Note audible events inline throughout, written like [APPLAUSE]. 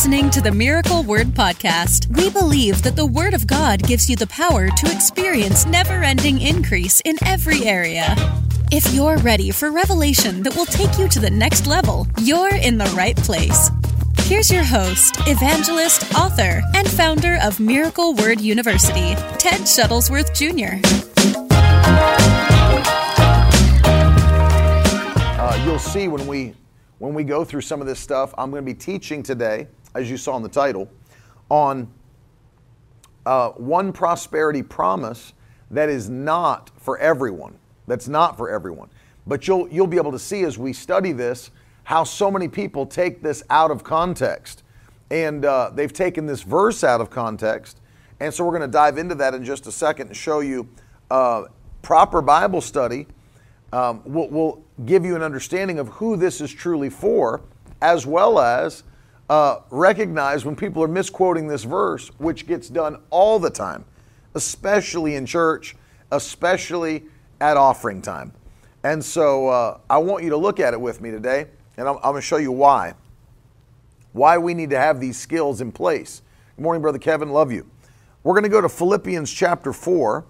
listening to the Miracle Word Podcast. We believe that the Word of God gives you the power to experience never ending increase in every area. If you're ready for revelation that will take you to the next level, you're in the right place. Here's your host, evangelist, author, and founder of Miracle Word University, Ted Shuttlesworth Jr. Uh, you'll see when we when we go through some of this stuff, I'm going to be teaching today, as you saw in the title, on uh, one prosperity promise that is not for everyone. That's not for everyone. But you'll you'll be able to see as we study this how so many people take this out of context, and uh, they've taken this verse out of context. And so we're going to dive into that in just a second and show you uh, proper Bible study um, will, will give you an understanding of who this is truly for, as well as uh, recognize when people are misquoting this verse, which gets done all the time, especially in church, especially at offering time. And so uh, I want you to look at it with me today, and I'm, I'm going to show you why. Why we need to have these skills in place. Good morning, Brother Kevin. Love you. We're going to go to Philippians chapter 4,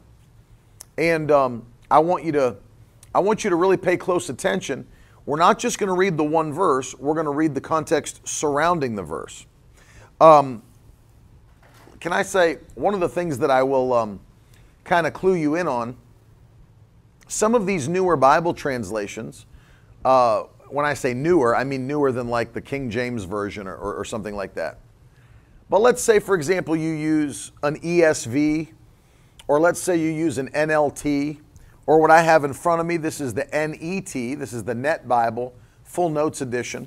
and um, I want you to I want you to really pay close attention. We're not just going to read the one verse, we're going to read the context surrounding the verse. Um, can I say, one of the things that I will um, kind of clue you in on, some of these newer Bible translations, uh, when I say newer, I mean newer than like the King James Version or, or, or something like that. But let's say, for example, you use an ESV, or let's say you use an NLT, or what I have in front of me, this is the NET, this is the Net Bible, full notes edition.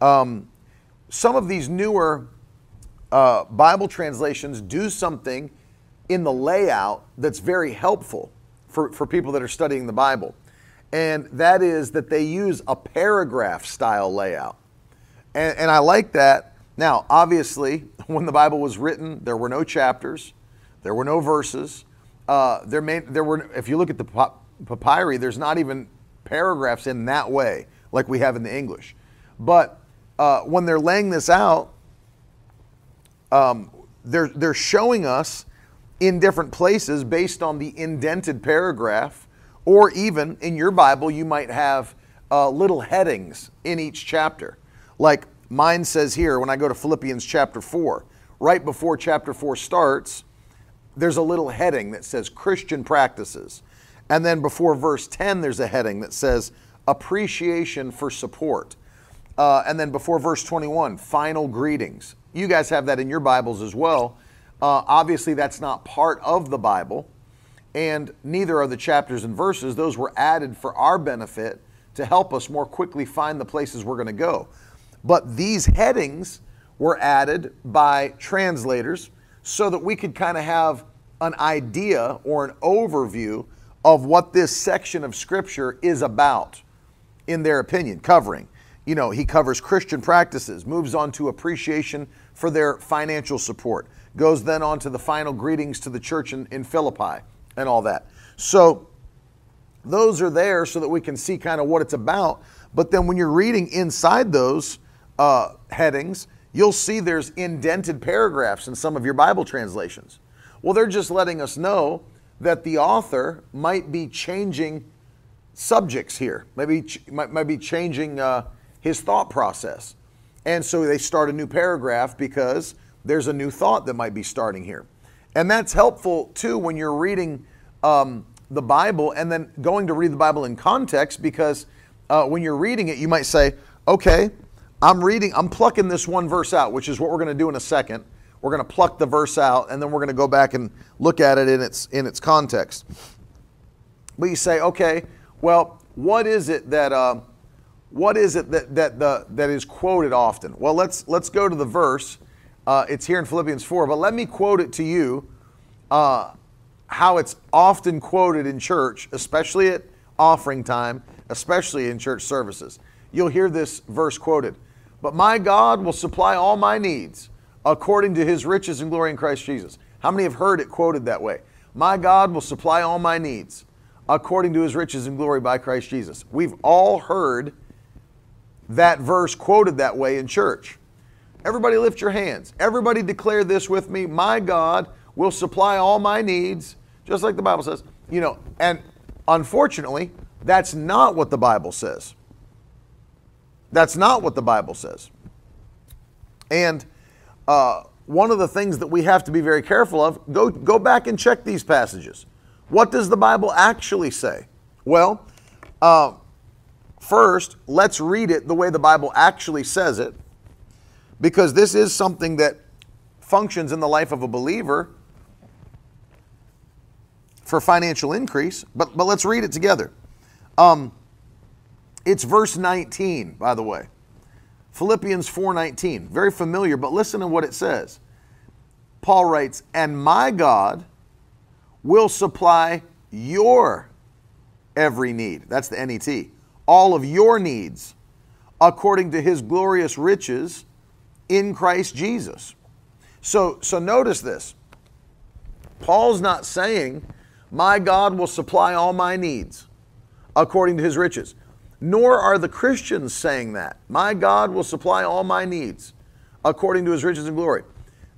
Um, some of these newer uh, Bible translations do something in the layout that's very helpful for, for people that are studying the Bible. And that is that they use a paragraph style layout. And, and I like that. Now, obviously, [LAUGHS] when the Bible was written, there were no chapters, there were no verses. Uh, there, may, there were, if you look at the papyri, there's not even paragraphs in that way like we have in the English. But uh, when they're laying this out, um, they're, they're showing us in different places based on the indented paragraph, or even in your Bible, you might have uh, little headings in each chapter. Like mine says here when I go to Philippians chapter 4, right before chapter 4 starts, there's a little heading that says Christian practices. And then before verse 10, there's a heading that says appreciation for support. Uh, and then before verse 21, final greetings. You guys have that in your Bibles as well. Uh, obviously, that's not part of the Bible, and neither are the chapters and verses. Those were added for our benefit to help us more quickly find the places we're going to go. But these headings were added by translators so that we could kind of have an idea or an overview of what this section of Scripture is about, in their opinion, covering. You know, he covers Christian practices, moves on to appreciation for their financial support, goes then on to the final greetings to the church in, in Philippi and all that. So, those are there so that we can see kind of what it's about. But then when you're reading inside those uh, headings, you'll see there's indented paragraphs in some of your Bible translations. Well, they're just letting us know that the author might be changing subjects here, maybe might, might be changing uh, his thought process. And so they start a new paragraph because there's a new thought that might be starting here. And that's helpful too when you're reading um, the Bible and then going to read the Bible in context because uh, when you're reading it, you might say, okay, I'm reading, I'm plucking this one verse out, which is what we're going to do in a second. We're going to pluck the verse out and then we're going to go back and look at it in its in its context. But you say, okay, well, what is it that uh, what is it that that the that is quoted often? Well, let's let's go to the verse. Uh, it's here in Philippians four, but let me quote it to you. Uh, how it's often quoted in church, especially at offering time, especially in church services. You'll hear this verse quoted. But my God will supply all my needs according to his riches and glory in Christ Jesus. How many have heard it quoted that way? My God will supply all my needs according to his riches and glory by Christ Jesus. We've all heard that verse quoted that way in church. Everybody lift your hands. Everybody declare this with me. My God will supply all my needs, just like the Bible says. You know, and unfortunately, that's not what the Bible says. That's not what the Bible says. And uh, one of the things that we have to be very careful of, go, go back and check these passages. What does the Bible actually say? Well, uh, first, let's read it the way the Bible actually says it, because this is something that functions in the life of a believer for financial increase. But, but let's read it together. Um, it's verse 19, by the way. Philippians 4:19. Very familiar, but listen to what it says. Paul writes, "And my God will supply your every need." That's the NET. All of your needs according to his glorious riches in Christ Jesus. So so notice this. Paul's not saying, "My God will supply all my needs according to his riches." Nor are the Christians saying that. My God will supply all my needs according to his riches and glory.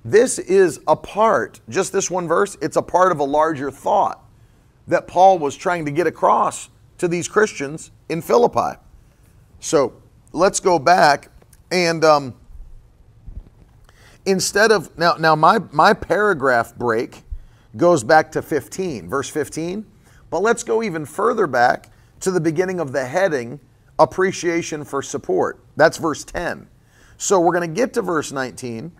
This is a part, just this one verse, it's a part of a larger thought that Paul was trying to get across to these Christians in Philippi. So let's go back and um, instead of now now my my paragraph break goes back to 15 verse 15 but let's go even further back to the beginning of the heading, appreciation for support. That's verse 10. So we're going to get to verse 19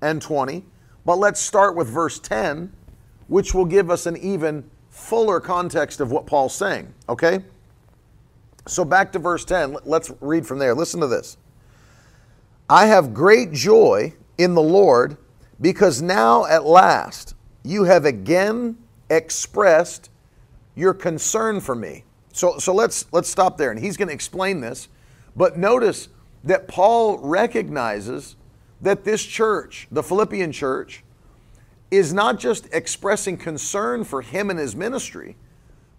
and 20, but let's start with verse 10, which will give us an even fuller context of what Paul's saying, okay? So back to verse 10, let's read from there. Listen to this. I have great joy in the Lord because now at last you have again expressed your concern for me. So, so let's, let's stop there. And he's going to explain this. But notice that Paul recognizes that this church, the Philippian church, is not just expressing concern for him and his ministry,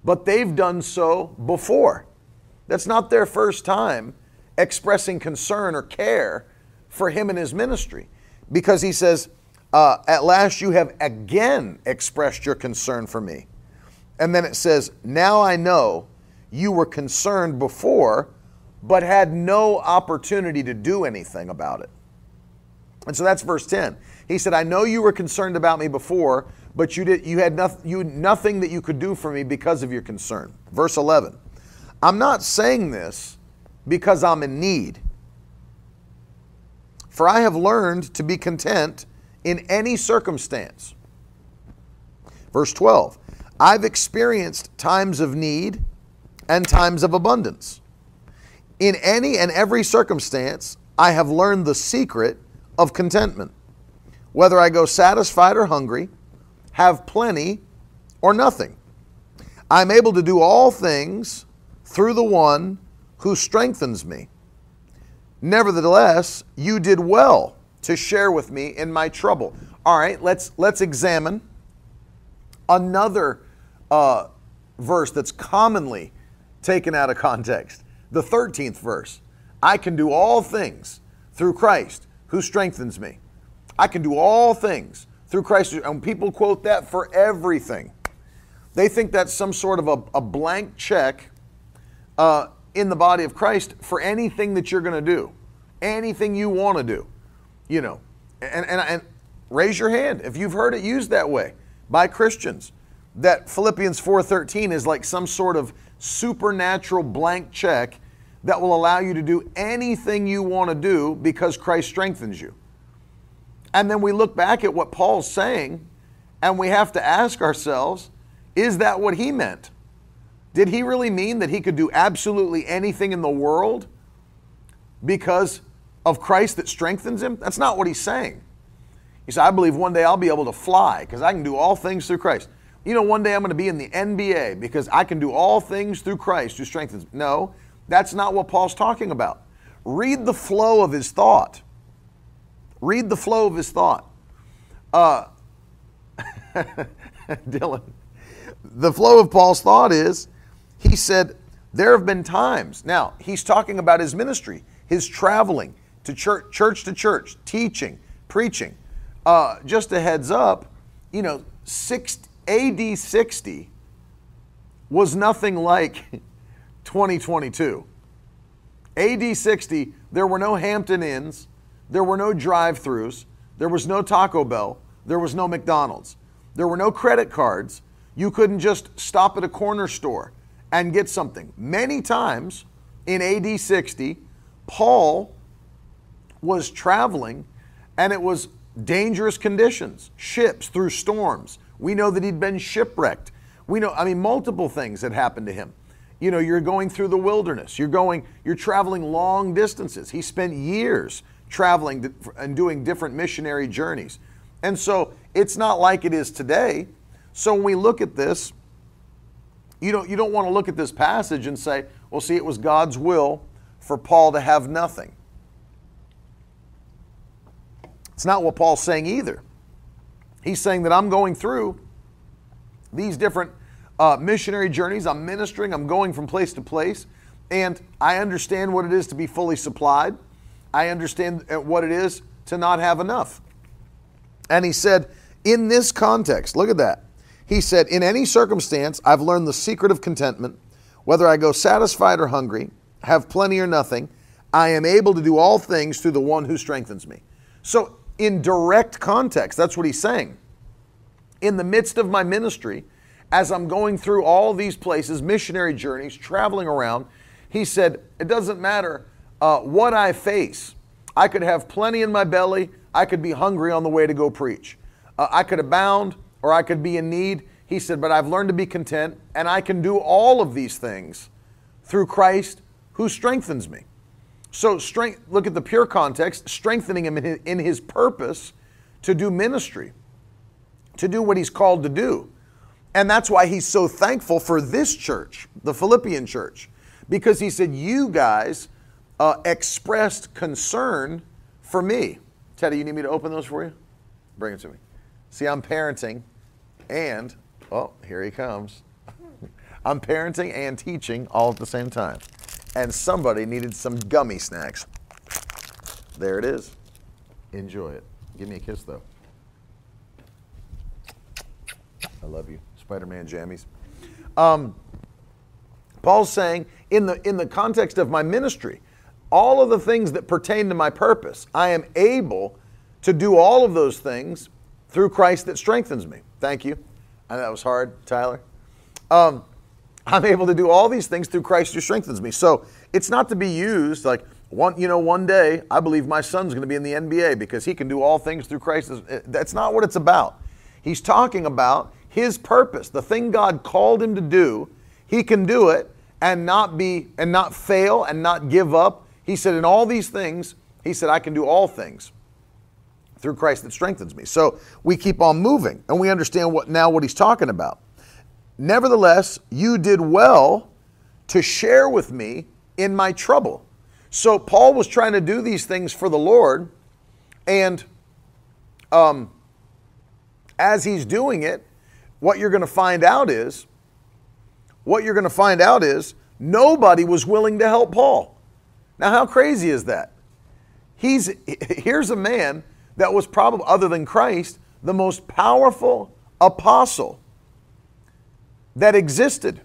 but they've done so before. That's not their first time expressing concern or care for him and his ministry. Because he says, uh, At last you have again expressed your concern for me. And then it says, Now I know you were concerned before, but had no opportunity to do anything about it. And so that's verse 10. He said, I know you were concerned about me before, but you, did, you, had nothing, you nothing that you could do for me because of your concern. Verse 11. I'm not saying this because I'm in need. For I have learned to be content in any circumstance. Verse 12. I've experienced times of need and times of abundance. In any and every circumstance, I have learned the secret of contentment. Whether I go satisfied or hungry, have plenty or nothing. I'm able to do all things through the one who strengthens me. Nevertheless, you did well to share with me in my trouble. All right, let's let's examine another uh, verse that's commonly taken out of context. The 13th verse I can do all things through Christ who strengthens me. I can do all things through Christ. And people quote that for everything. They think that's some sort of a, a blank check uh, in the body of Christ for anything that you're going to do, anything you want to do. You know, and, and, and raise your hand if you've heard it used that way by Christians. That Philippians 4:13 is like some sort of supernatural blank check that will allow you to do anything you want to do because Christ strengthens you. And then we look back at what Paul's saying and we have to ask ourselves is that what he meant? Did he really mean that he could do absolutely anything in the world because of Christ that strengthens him? That's not what he's saying. He said, I believe one day I'll be able to fly because I can do all things through Christ you know, one day I'm going to be in the NBA because I can do all things through Christ who strengthens me. No, that's not what Paul's talking about. Read the flow of his thought. Read the flow of his thought. Uh, [LAUGHS] Dylan, the flow of Paul's thought is he said, There have been times. Now, he's talking about his ministry, his traveling, to church, church to church, teaching, preaching. Uh, just a heads up, you know, six, AD 60 was nothing like [LAUGHS] 2022. AD 60, there were no Hampton Inns, there were no drive throughs, there was no Taco Bell, there was no McDonald's, there were no credit cards. You couldn't just stop at a corner store and get something. Many times in AD 60, Paul was traveling and it was dangerous conditions, ships through storms. We know that he'd been shipwrecked. We know, I mean, multiple things had happened to him. You know, you're going through the wilderness, you're going, you're traveling long distances. He spent years traveling and doing different missionary journeys. And so it's not like it is today. So when we look at this, you don't, you don't want to look at this passage and say, well, see, it was God's will for Paul to have nothing. It's not what Paul's saying either. He's saying that I'm going through these different uh, missionary journeys. I'm ministering, I'm going from place to place, and I understand what it is to be fully supplied. I understand uh, what it is to not have enough. And he said, in this context, look at that. He said, In any circumstance, I've learned the secret of contentment. Whether I go satisfied or hungry, have plenty or nothing, I am able to do all things through the one who strengthens me. So, in direct context, that's what he's saying. In the midst of my ministry, as I'm going through all these places, missionary journeys, traveling around, he said, It doesn't matter uh, what I face. I could have plenty in my belly, I could be hungry on the way to go preach. Uh, I could abound or I could be in need. He said, But I've learned to be content, and I can do all of these things through Christ who strengthens me. So, strength, look at the pure context, strengthening him in his, in his purpose to do ministry, to do what he's called to do. And that's why he's so thankful for this church, the Philippian church, because he said, You guys uh, expressed concern for me. Teddy, you need me to open those for you? Bring it to me. See, I'm parenting and, oh, here he comes. [LAUGHS] I'm parenting and teaching all at the same time. And somebody needed some gummy snacks. There it is. Enjoy it. Give me a kiss, though. I love you. Spider Man jammies. Um, Paul's saying, in the, in the context of my ministry, all of the things that pertain to my purpose, I am able to do all of those things through Christ that strengthens me. Thank you. I know that was hard, Tyler. Um, I'm able to do all these things through Christ who strengthens me. So it's not to be used like one, you know, one day I believe my son's going to be in the NBA because he can do all things through Christ. Eh, that's not what it's about. He's talking about his purpose, the thing God called him to do. He can do it and not be and not fail and not give up. He said, in all these things, he said, I can do all things through Christ that strengthens me. So we keep on moving and we understand what now what he's talking about. Nevertheless, you did well to share with me in my trouble. So Paul was trying to do these things for the Lord, and um, as he's doing it, what you're going to find out is, what you're going to find out is, nobody was willing to help Paul. Now, how crazy is that? He's here's a man that was probably, other than Christ, the most powerful apostle that existed,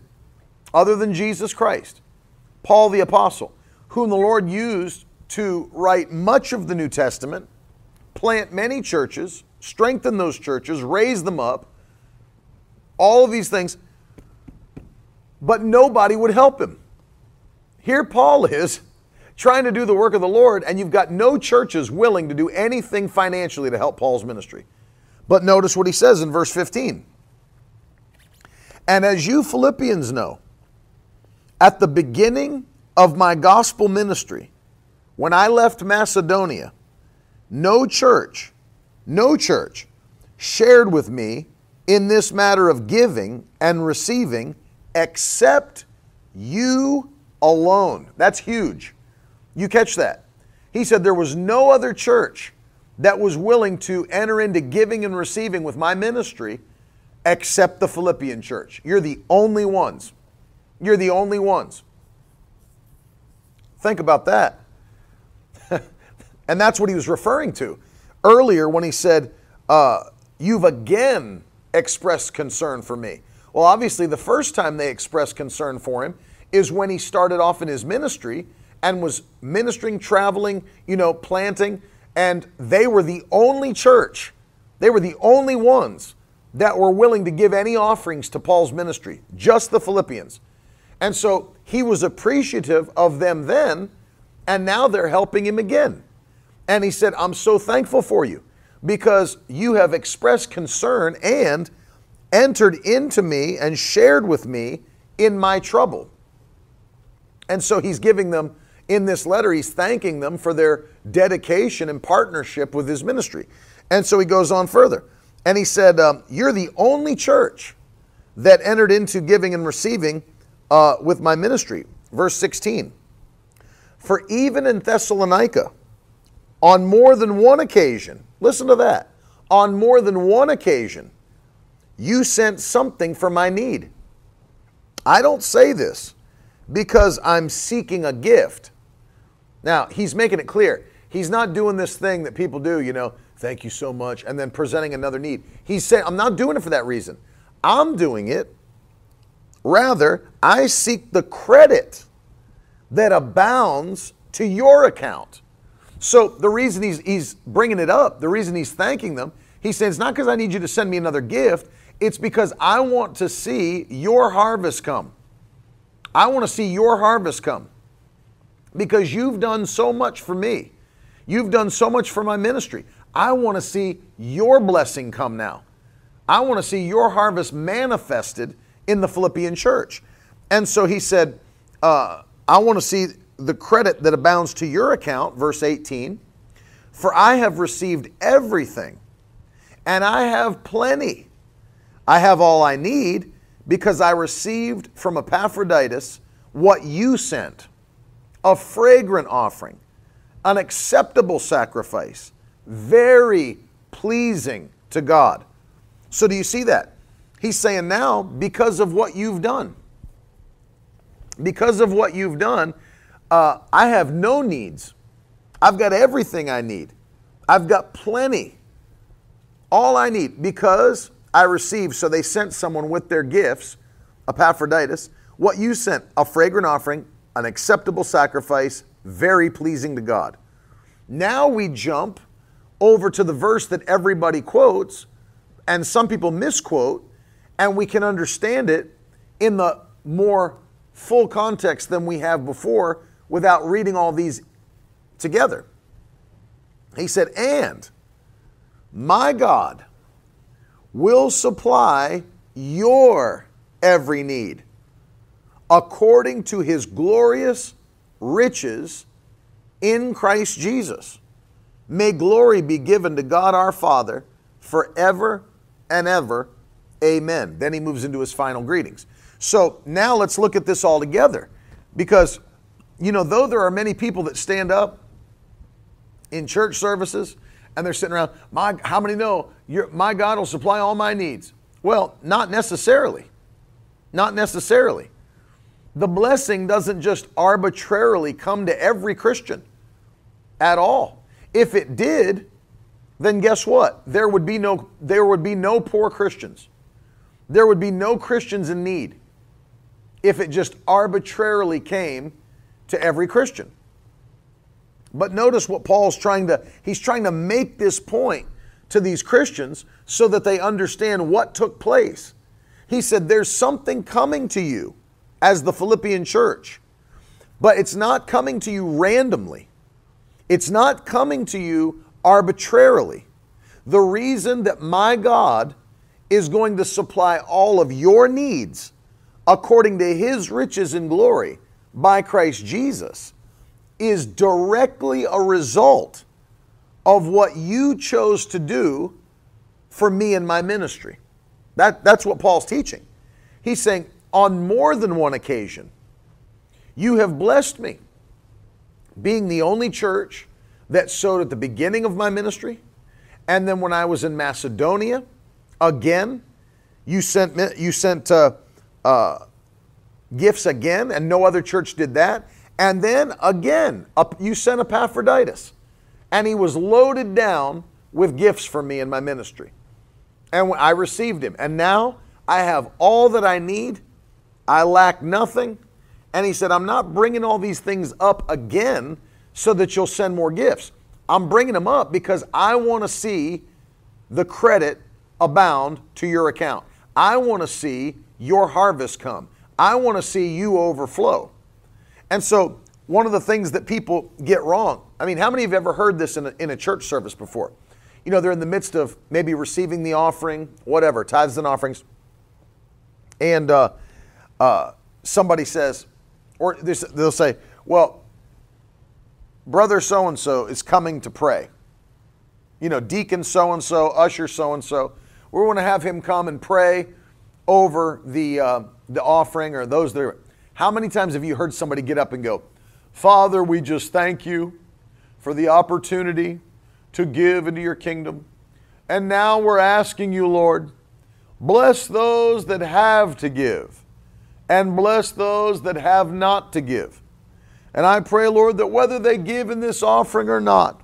other than Jesus Christ. Paul the apostle, whom the Lord used to write much of the New Testament, plant many churches, strengthen those churches, raise them up, all of these things, but nobody would help him. Here Paul is trying to do the work of the Lord, and you've got no churches willing to do anything financially to help Paul's ministry. But notice what he says in verse 15. And as you Philippians know, at the beginning of my gospel ministry, when I left Macedonia, no church, no church shared with me in this matter of giving and receiving except you alone. That's huge. You catch that? He said there was no other church that was willing to enter into giving and receiving with my ministry except the Philippian church. You're the only ones. You're the only ones. Think about that. [LAUGHS] And that's what he was referring to earlier when he said, uh, You've again expressed concern for me. Well, obviously, the first time they expressed concern for him is when he started off in his ministry and was ministering, traveling, you know, planting, and they were the only church, they were the only ones that were willing to give any offerings to Paul's ministry, just the Philippians. And so he was appreciative of them then, and now they're helping him again. And he said, I'm so thankful for you because you have expressed concern and entered into me and shared with me in my trouble. And so he's giving them, in this letter, he's thanking them for their dedication and partnership with his ministry. And so he goes on further. And he said, um, You're the only church that entered into giving and receiving uh, with my ministry. Verse 16 For even in Thessalonica, on more than one occasion, listen to that, on more than one occasion, you sent something for my need. I don't say this because I'm seeking a gift. Now, he's making it clear. He's not doing this thing that people do, you know, thank you so much, and then presenting another need. He's saying, I'm not doing it for that reason. I'm doing it. Rather, I seek the credit that abounds to your account. So the reason he's, he's bringing it up, the reason he's thanking them, he says, it's not because I need you to send me another gift, it's because I want to see your harvest come. I want to see your harvest come because you've done so much for me. You've done so much for my ministry. I want to see your blessing come now. I want to see your harvest manifested in the Philippian church. And so he said, uh, I want to see the credit that abounds to your account, verse 18. For I have received everything, and I have plenty. I have all I need because I received from Epaphroditus what you sent a fragrant offering, an acceptable sacrifice, very pleasing to God. So, do you see that? He's saying now, because of what you've done, because of what you've done, uh, I have no needs. I've got everything I need. I've got plenty. All I need because I received. So they sent someone with their gifts, Epaphroditus. What you sent, a fragrant offering, an acceptable sacrifice, very pleasing to God. Now we jump over to the verse that everybody quotes, and some people misquote, and we can understand it in the more full context than we have before without reading all these together. He said, And my God will supply your every need according to his glorious riches in Christ Jesus. May glory be given to God our Father forever and ever. Amen. Then he moves into his final greetings. So now let's look at this all together because you know, though there are many people that stand up in church services and they're sitting around, my, how many know your, my God will supply all my needs? Well, not necessarily. Not necessarily. The blessing doesn't just arbitrarily come to every Christian at all. If it did, then guess what? There would be no there would be no poor Christians. There would be no Christians in need if it just arbitrarily came to every Christian. But notice what Paul's trying to, he's trying to make this point to these Christians so that they understand what took place. He said, There's something coming to you as the Philippian church, but it's not coming to you randomly. It's not coming to you arbitrarily. The reason that my God is going to supply all of your needs according to his riches and glory by Christ Jesus is directly a result of what you chose to do for me and my ministry. That, that's what Paul's teaching. He's saying, on more than one occasion, you have blessed me, being the only church that sowed at the beginning of my ministry. And then when I was in Macedonia, again, you sent, you sent uh, uh, gifts again, and no other church did that. And then again, you sent Epaphroditus. and he was loaded down with gifts for me in my ministry. And I received him. And now I have all that I need. I lack nothing. And he said, I'm not bringing all these things up again so that you'll send more gifts. I'm bringing them up because I want to see the credit abound to your account. I want to see your harvest come. I want to see you overflow. And so, one of the things that people get wrong I mean, how many have ever heard this in a, in a church service before? You know, they're in the midst of maybe receiving the offering, whatever, tithes and offerings. And uh, uh, somebody says, or they'll say, well, brother so and so is coming to pray. You know, deacon so and so, usher so and so. We want to have him come and pray over the uh, the offering or those that. How many times have you heard somebody get up and go, Father, we just thank you for the opportunity to give into your kingdom. And now we're asking you, Lord, bless those that have to give and bless those that have not to give. And I pray, Lord, that whether they give in this offering or not,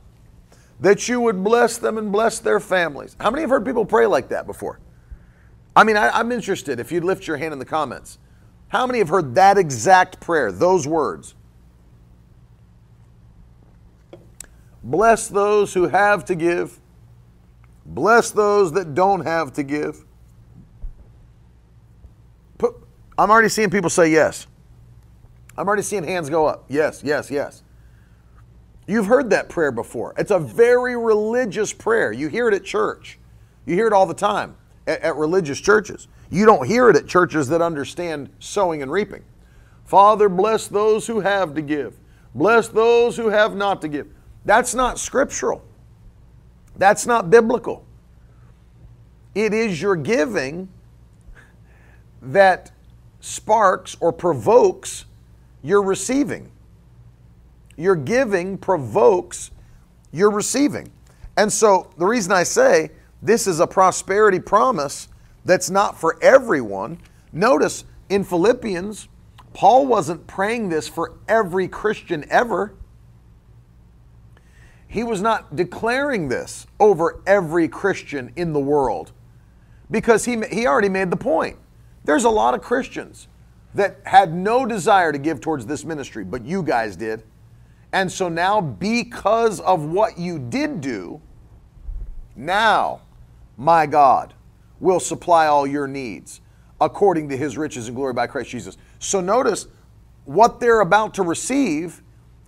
that you would bless them and bless their families. How many have heard people pray like that before? I mean, I, am interested if you'd lift your hand in the comments. How many have heard that exact prayer, those words? Bless those who have to give. Bless those that don't have to give. Put, I'm already seeing people say yes. I'm already seeing hands go up. Yes, yes, yes. You've heard that prayer before. It's a very religious prayer. You hear it at church. You hear it all the time at, at religious churches. You don't hear it at churches that understand sowing and reaping. Father, bless those who have to give. Bless those who have not to give. That's not scriptural. That's not biblical. It is your giving that sparks or provokes your receiving. Your giving provokes your receiving. And so the reason I say this is a prosperity promise that's not for everyone, notice in Philippians, Paul wasn't praying this for every Christian ever. He was not declaring this over every Christian in the world because he, he already made the point. There's a lot of Christians that had no desire to give towards this ministry, but you guys did. And so now, because of what you did do, now my God will supply all your needs according to his riches and glory by Christ Jesus. So notice what they're about to receive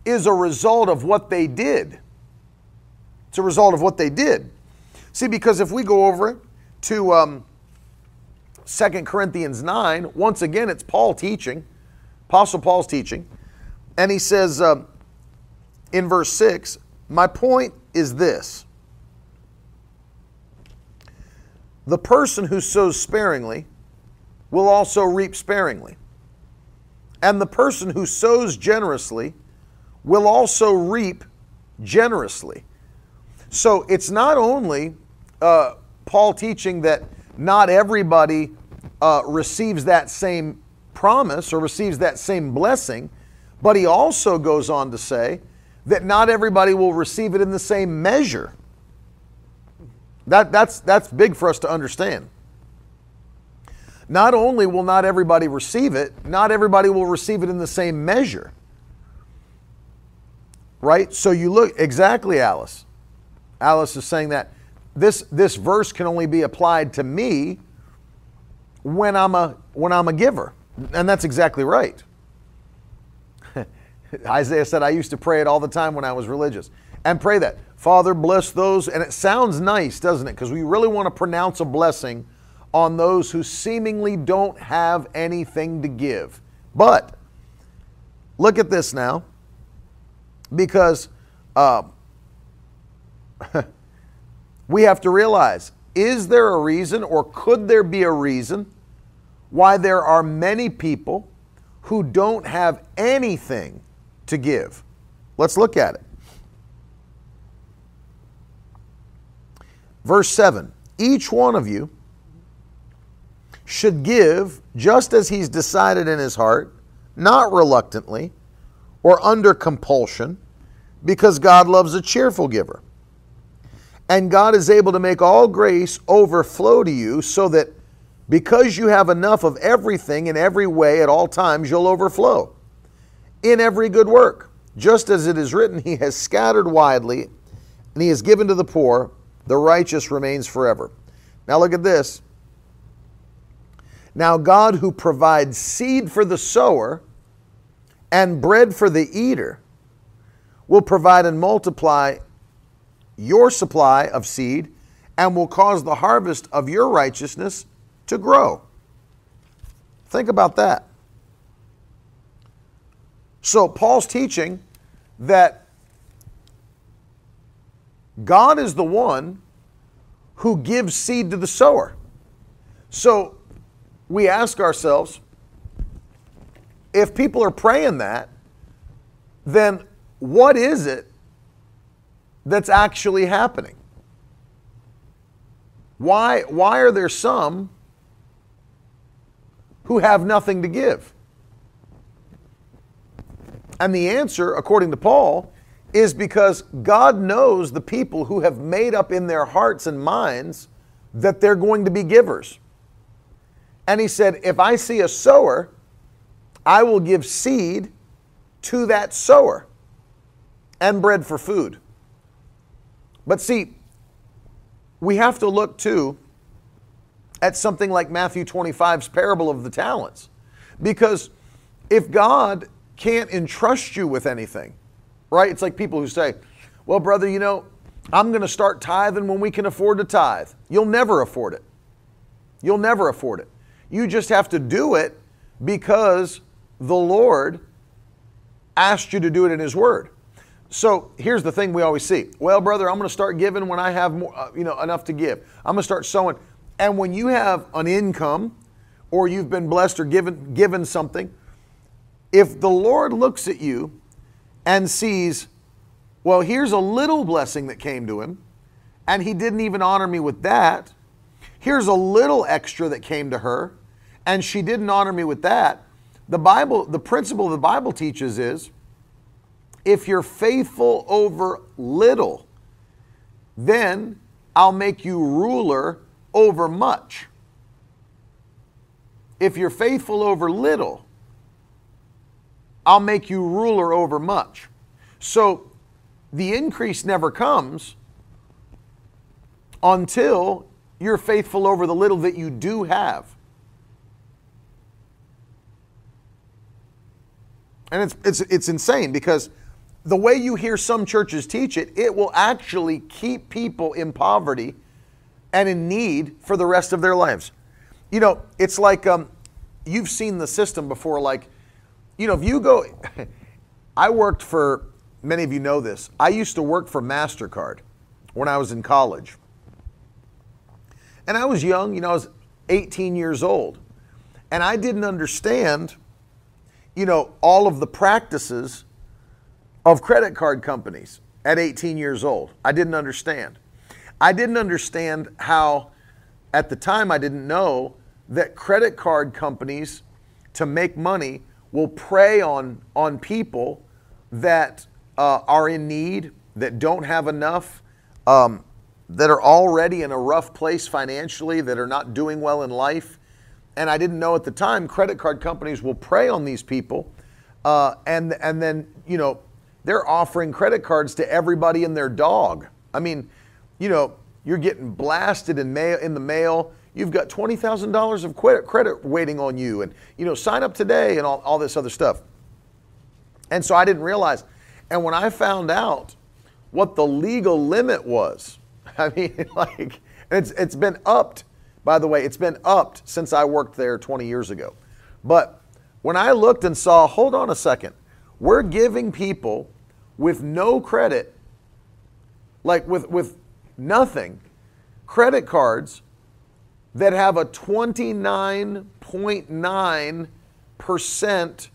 is a result of what they did. It's a result of what they did. See, because if we go over it to um, 2 Corinthians 9, once again, it's Paul teaching, Apostle Paul's teaching, and he says uh, in verse 6, My point is this the person who sows sparingly will also reap sparingly, and the person who sows generously will also reap generously. So it's not only uh, Paul teaching that not everybody uh, receives that same promise or receives that same blessing, but he also goes on to say that not everybody will receive it in the same measure. That, that's, that's big for us to understand. Not only will not everybody receive it, not everybody will receive it in the same measure. Right? So you look, exactly, Alice. Alice is saying that this, this verse can only be applied to me when I'm a, when I'm a giver. And that's exactly right. [LAUGHS] Isaiah said, I used to pray it all the time when I was religious. And pray that. Father, bless those. And it sounds nice, doesn't it? Because we really want to pronounce a blessing on those who seemingly don't have anything to give. But look at this now. Because uh, [LAUGHS] we have to realize is there a reason or could there be a reason why there are many people who don't have anything to give? Let's look at it. Verse 7 Each one of you should give just as he's decided in his heart, not reluctantly or under compulsion because God loves a cheerful giver. And God is able to make all grace overflow to you so that because you have enough of everything in every way at all times, you'll overflow in every good work. Just as it is written, He has scattered widely and He has given to the poor, the righteous remains forever. Now look at this. Now, God who provides seed for the sower and bread for the eater will provide and multiply your supply of seed and will cause the harvest of your righteousness to grow. Think about that. So, Paul's teaching that God is the one who gives seed to the sower. So, we ask ourselves if people are praying that, then what is it that's actually happening? Why, why are there some who have nothing to give? And the answer, according to Paul, is because God knows the people who have made up in their hearts and minds that they're going to be givers. And he said, If I see a sower, I will give seed to that sower and bread for food. But see, we have to look too at something like Matthew 25's parable of the talents. Because if God can't entrust you with anything, right? It's like people who say, well, brother, you know, I'm going to start tithing when we can afford to tithe. You'll never afford it. You'll never afford it. You just have to do it because the Lord asked you to do it in His Word. So here's the thing we always see. Well, brother, I'm going to start giving when I have more, uh, you know, enough to give. I'm going to start sowing. And when you have an income, or you've been blessed or given given something, if the Lord looks at you and sees, well, here's a little blessing that came to him, and he didn't even honor me with that. Here's a little extra that came to her, and she didn't honor me with that. The Bible, the principle the Bible teaches is if you're faithful over little, then I'll make you ruler over much. If you're faithful over little, I'll make you ruler over much. So the increase never comes until you're faithful over the little that you do have. And it's, it's, it's insane because the way you hear some churches teach it, it will actually keep people in poverty and in need for the rest of their lives. You know, it's like um, you've seen the system before, like, you know, if you go, [LAUGHS] I worked for, many of you know this, I used to work for MasterCard when I was in college. And I was young, you know, I was 18 years old. And I didn't understand, you know, all of the practices of credit card companies at 18 years old. I didn't understand. I didn't understand how, at the time, I didn't know that credit card companies, to make money, will prey on, on people that uh, are in need, that don't have enough, um, that are already in a rough place financially, that are not doing well in life. And I didn't know at the time credit card companies will prey on these people. Uh, and, and then, you know, they're offering credit cards to everybody and their dog. I mean, you know, you're getting blasted in mail in the mail. You've got twenty thousand dollars of credit waiting on you, and you know, sign up today and all, all this other stuff. And so I didn't realize. And when I found out what the legal limit was, [LAUGHS] I mean, [LAUGHS] like, it's it's been upped. By the way, it's been upped since I worked there 20 years ago. But when I looked and saw, hold on a second, we're giving people with no credit, like with with nothing, credit cards that have a 29.9%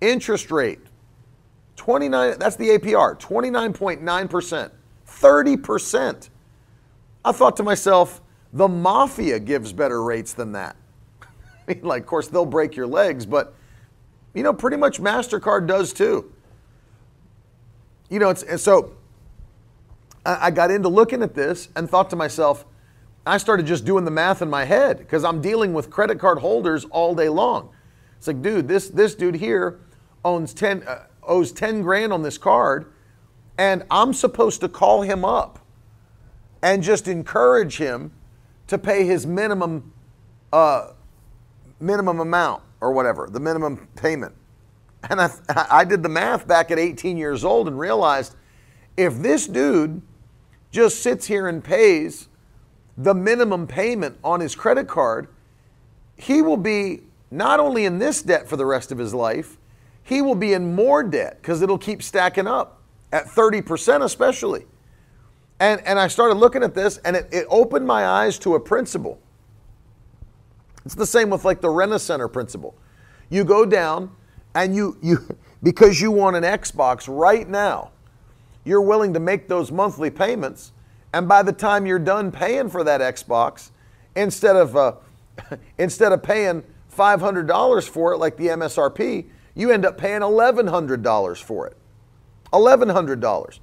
interest rate. 29 that's the APR, 29.9%. 30%. I thought to myself, the mafia gives better rates than that. [LAUGHS] I mean, like, of course, they'll break your legs, but you know, pretty much MasterCard does too. You know, it's so I, I got into looking at this and thought to myself, I started just doing the math in my head because I'm dealing with credit card holders all day long. It's like, dude, this this dude here owns ten uh, owes ten grand on this card, and I'm supposed to call him up and just encourage him to pay his minimum uh, minimum amount or whatever, the minimum payment. And I, I did the math back at 18 years old and realized if this dude just sits here and pays the minimum payment on his credit card, he will be not only in this debt for the rest of his life, he will be in more debt because it'll keep stacking up at 30% especially. And, and I started looking at this and it, it opened my eyes to a principle. It's the same with like the Rent-A-Center principle. You go down and you, you [LAUGHS] because you want an Xbox right now, you're willing to make those monthly payments. And by the time you're done paying for that Xbox, instead of, uh, [LAUGHS] instead of paying $500 for it like the MSRP, you end up paying $1,100 for it. $1,100.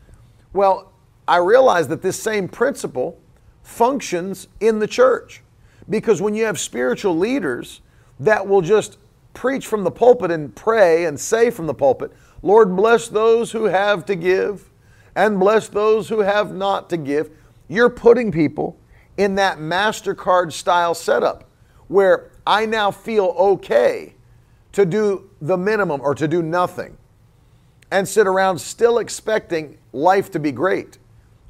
Well, I realize that this same principle functions in the church because when you have spiritual leaders that will just preach from the pulpit and pray and say from the pulpit, Lord, bless those who have to give and bless those who have not to give, you're putting people in that MasterCard style setup where I now feel okay to do the minimum or to do nothing and sit around still expecting life to be great.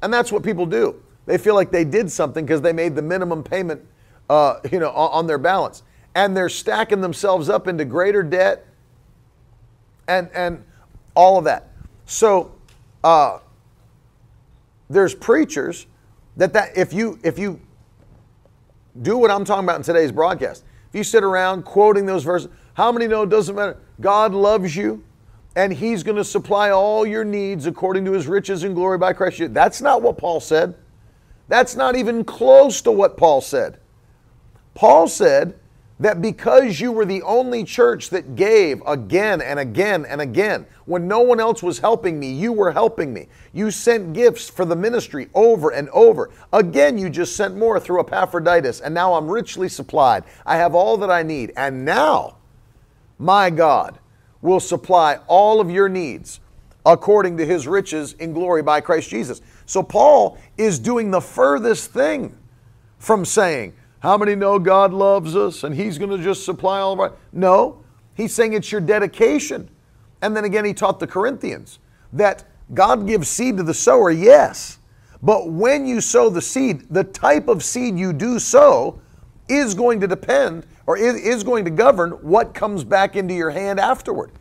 And that's what people do. They feel like they did something because they made the minimum payment, uh, you know, on their balance, and they're stacking themselves up into greater debt, and and all of that. So, uh, there's preachers that that if you if you do what I'm talking about in today's broadcast, if you sit around quoting those verses, how many know it doesn't matter? God loves you and he's going to supply all your needs according to his riches and glory by Christ. That's not what Paul said. That's not even close to what Paul said. Paul said that because you were the only church that gave again and again and again, when no one else was helping me, you were helping me. You sent gifts for the ministry over and over. Again, you just sent more through Epaphroditus, and now I'm richly supplied. I have all that I need. And now, my God, will supply all of your needs according to his riches in glory by Christ Jesus. So Paul is doing the furthest thing from saying, How many know God loves us and he's going to just supply all of our. No, he's saying it's your dedication. And then again, he taught the Corinthians that God gives seed to the sower, yes. But when you sow the seed, the type of seed you do sow is going to depend or is going to govern what comes back into your hand afterward.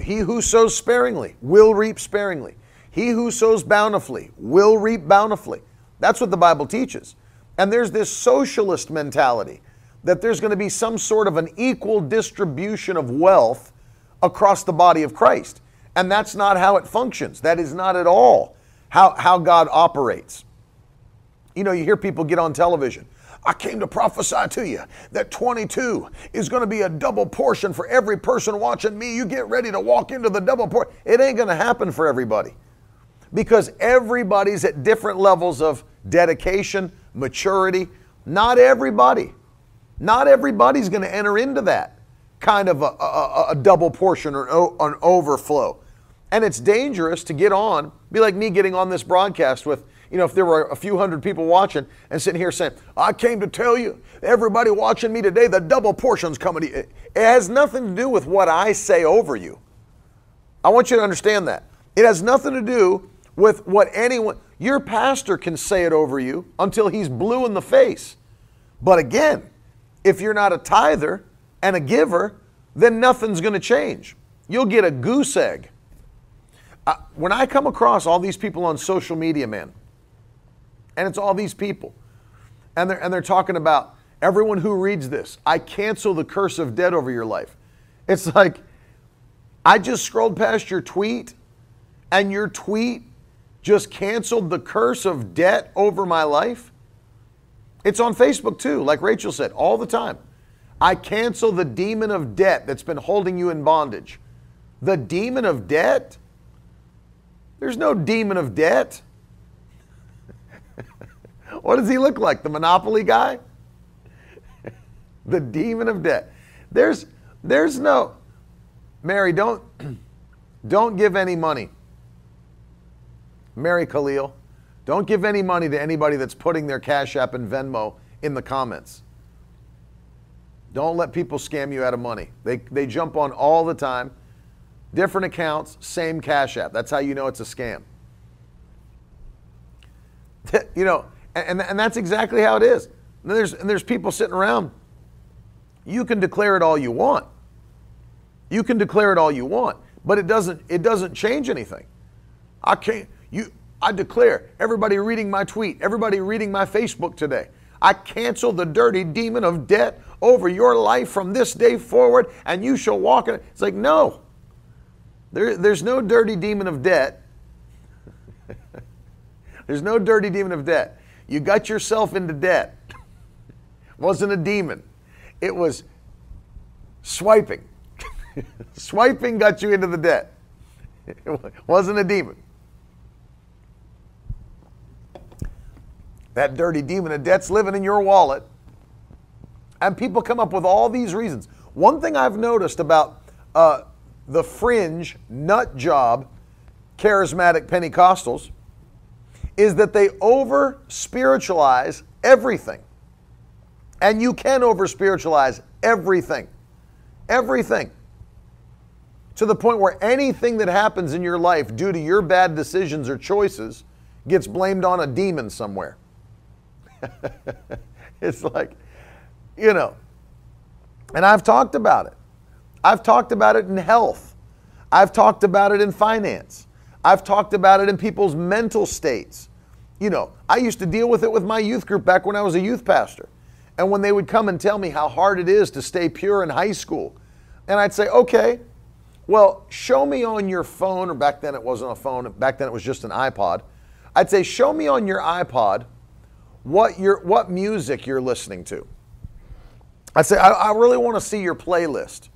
He who sows sparingly will reap sparingly. He who sows bountifully will reap bountifully. That's what the Bible teaches. And there's this socialist mentality that there's going to be some sort of an equal distribution of wealth across the body of Christ. And that's not how it functions. That is not at all how, how God operates. You know, you hear people get on television I came to prophesy to you that 22 is going to be a double portion for every person watching me. You get ready to walk into the double portion. It ain't going to happen for everybody because everybody's at different levels of dedication, maturity. Not everybody, not everybody's going to enter into that kind of a, a, a double portion or an overflow. And it's dangerous to get on, be like me getting on this broadcast with you know, if there were a few hundred people watching and sitting here saying, I came to tell you, everybody watching me today, the double portion's coming. It has nothing to do with what I say over you. I want you to understand that. It has nothing to do with what anyone, your pastor can say it over you until he's blue in the face. But again, if you're not a tither and a giver, then nothing's going to change. You'll get a goose egg. Uh, when I come across all these people on social media, man, and it's all these people. And they're, and they're talking about everyone who reads this, I cancel the curse of debt over your life. It's like, I just scrolled past your tweet, and your tweet just canceled the curse of debt over my life. It's on Facebook too, like Rachel said, all the time. I cancel the demon of debt that's been holding you in bondage. The demon of debt? There's no demon of debt. [LAUGHS] what does he look like? The Monopoly guy? [LAUGHS] the demon of debt. There's there's no Mary, don't [CLEARS THROAT] don't give any money. Mary Khalil, don't give any money to anybody that's putting their Cash App and Venmo in the comments. Don't let people scam you out of money. They, they jump on all the time. Different accounts, same Cash App. That's how you know it's a scam. [LAUGHS] you know, and, and that's exactly how it is. And there's, and there's people sitting around. You can declare it all you want. You can declare it all you want, but it doesn't, it doesn't change anything. I can't, you, I declare, everybody reading my tweet, everybody reading my Facebook today, I cancel the dirty demon of debt over your life from this day forward, and you shall walk in it. It's like, no. There, there's no dirty demon of debt. [LAUGHS] there's no dirty demon of debt. You got yourself into debt. [LAUGHS] wasn't a demon. It was swiping. [LAUGHS] swiping got you into the debt. It wasn't a demon. That dirty demon of debt's living in your wallet. And people come up with all these reasons. One thing I've noticed about uh, the fringe nut job charismatic Pentecostals is that they over spiritualize everything. And you can over spiritualize everything. Everything. To the point where anything that happens in your life due to your bad decisions or choices gets blamed on a demon somewhere. [LAUGHS] it's like, you know, and I've talked about it. I've talked about it in health. I've talked about it in finance. I've talked about it in people's mental states. You know, I used to deal with it with my youth group back when I was a youth pastor. And when they would come and tell me how hard it is to stay pure in high school, and I'd say, okay, well, show me on your phone, or back then it wasn't a phone, back then it was just an iPod. I'd say, show me on your iPod what, you what music you're listening to. I say, I, I really want to see your playlist.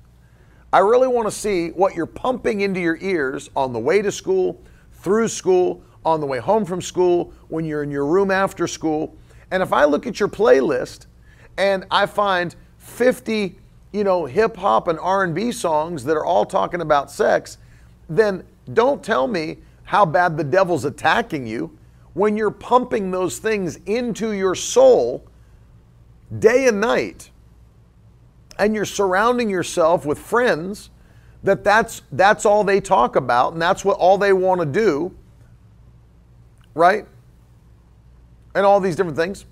I really want to see what you're pumping into your ears on the way to school, through school, on the way home from school, when you're in your room after school. And if I look at your playlist and I find 50, you know, hip hop and R&B songs that are all talking about sex, then don't tell me how bad the devil's attacking you when you're pumping those things into your soul day and night and you're surrounding yourself with friends that that's that's all they talk about and that's what all they want to do right? And all these different things.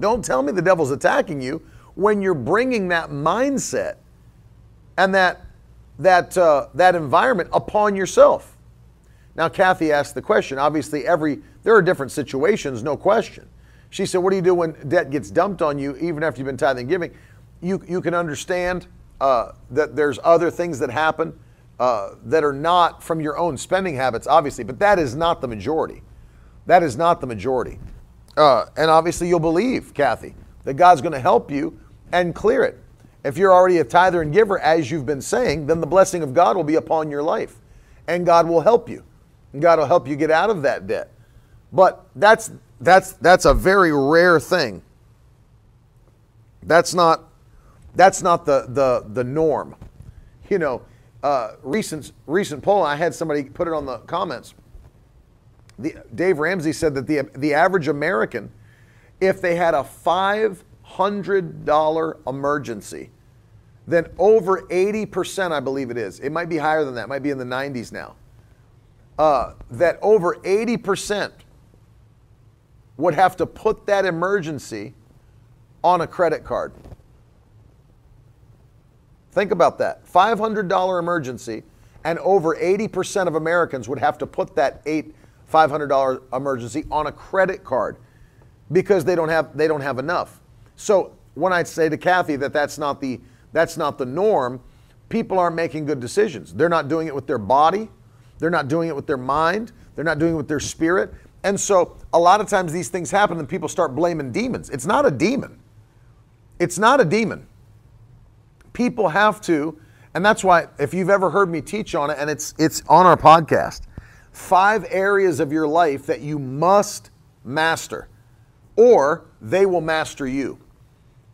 Don't tell me the devil's attacking you when you're bringing that mindset and that that uh, that environment upon yourself now, Kathy asked the question. Obviously, every there are different situations, no question. She said, "What do you do when debt gets dumped on you, even after you've been tithing and giving?" You you can understand uh, that there's other things that happen uh, that are not from your own spending habits, obviously, but that is not the majority. That is not the majority. Uh, and obviously, you'll believe, Kathy, that God's going to help you and clear it. If you're already a tither and giver, as you've been saying, then the blessing of God will be upon your life, and God will help you. God will help you get out of that debt. But that's that's that's a very rare thing. That's not that's not the the the norm. You know, uh, recent recent poll. I had somebody put it on the comments. The, Dave Ramsey said that the the average American, if they had a five hundred dollar emergency, then over eighty percent, I believe it is. It might be higher than that. It might be in the nineties now uh, that over 80% would have to put that emergency on a credit card. Think about that $500 emergency, and over 80% of Americans would have to put that eight $500 emergency on a credit card because they don't have, they don't have enough. So when I say to Kathy that that's not the, that's not the norm, people aren't making good decisions. They're not doing it with their body, they're not doing it with their mind. They're not doing it with their spirit. And so a lot of times these things happen and people start blaming demons. It's not a demon. It's not a demon. People have to, and that's why if you've ever heard me teach on it, and it's it's on our podcast, five areas of your life that you must master, or they will master you.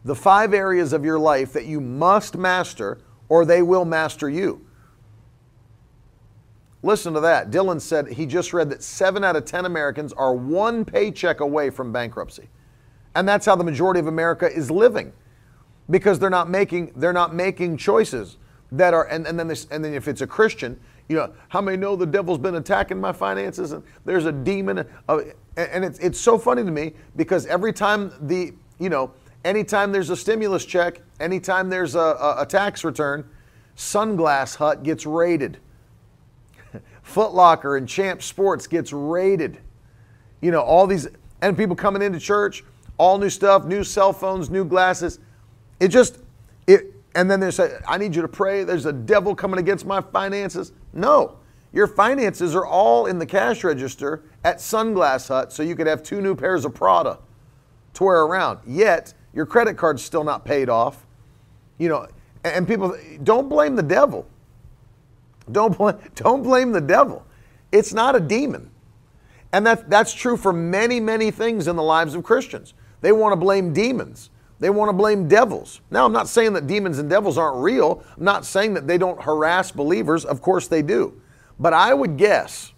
The five areas of your life that you must master, or they will master you. Listen to that. Dylan said he just read that seven out of 10 Americans are one paycheck away from bankruptcy. And that's how the majority of America is living because they're not making, they're not making choices that are, and, and, then this, and then if it's a Christian, you know, how many know the devil's been attacking my finances and there's a demon? Uh, and it's, it's so funny to me because every time the, you know, anytime there's a stimulus check, anytime there's a, a, a tax return, Sunglass Hut gets raided Foot Locker and Champ Sports gets raided. You know, all these, and people coming into church, all new stuff, new cell phones, new glasses. It just, it, and then they say, I need you to pray. There's a devil coming against my finances. No, your finances are all in the cash register at Sunglass Hut so you could have two new pairs of Prada to wear around. Yet, your credit card's still not paid off. You know, and people, don't blame the devil. Don't, blame, don't blame the devil. It's not a demon. And that, that's true for many, many things in the lives of Christians. They want to blame demons. They want to blame devils. Now, I'm not saying that demons and devils aren't real. I'm not saying that they don't harass believers. Of course they do. But I would guess,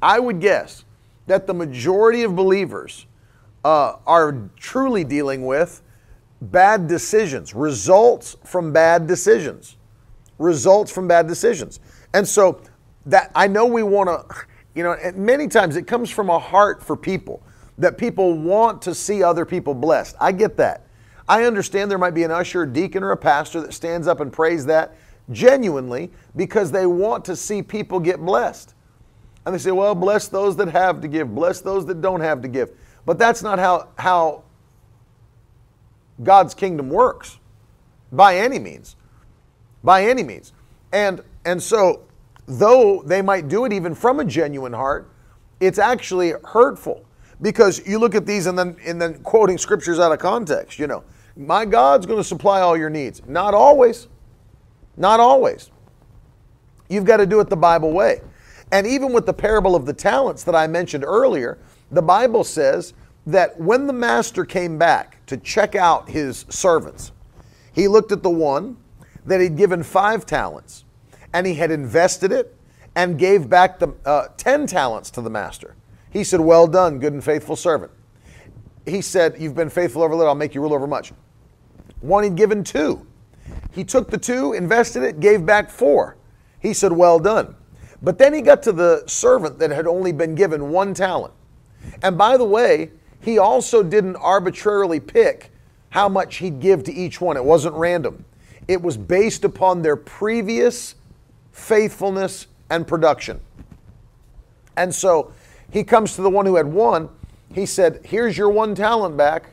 I would guess that the majority of believers uh, are truly dealing with bad decisions, results from bad decisions results from bad decisions. And so that I know we want to, you know, many times it comes from a heart for people that people want to see other people blessed. I get that. I understand there might be an usher, deacon, or a pastor that stands up and prays that genuinely because they want to see people get blessed. And they say, well, bless those that have to give, bless those that don't have to give. But that's not how, how God's kingdom works by any means by any means. And and so though they might do it even from a genuine heart, it's actually hurtful because you look at these and then and then quoting scriptures out of context, you know. My God's going to supply all your needs. Not always. Not always. You've got to do it the Bible way. And even with the parable of the talents that I mentioned earlier, the Bible says that when the master came back to check out his servants, he looked at the one that he'd given five talents and he had invested it and gave back the uh, 10 talents to the master. He said, Well done, good and faithful servant. He said, You've been faithful over little, I'll make you rule over much. One he'd given two. He took the two, invested it, gave back four. He said, Well done. But then he got to the servant that had only been given one talent. And by the way, he also didn't arbitrarily pick how much he'd give to each one, it wasn't random. It was based upon their previous faithfulness and production. And so he comes to the one who had one. He said, Here's your one talent back.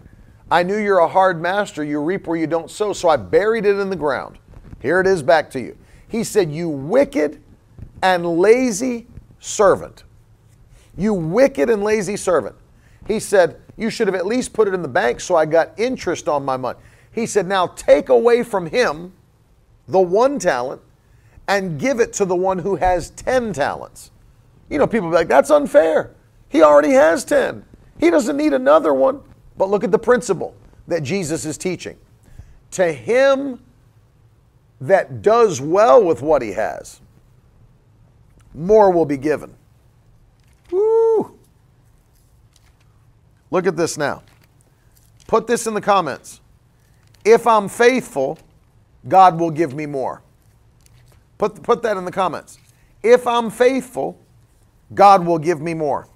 I knew you're a hard master. You reap where you don't sow. So I buried it in the ground. Here it is back to you. He said, You wicked and lazy servant. You wicked and lazy servant. He said, You should have at least put it in the bank so I got interest on my money. He said, Now take away from him the one talent and give it to the one who has 10 talents. You know, people be like, That's unfair. He already has 10. He doesn't need another one. But look at the principle that Jesus is teaching. To him that does well with what he has, more will be given. Woo! Look at this now. Put this in the comments. If I'm faithful, God will give me more. Put, put that in the comments. If I'm faithful, God will give me more.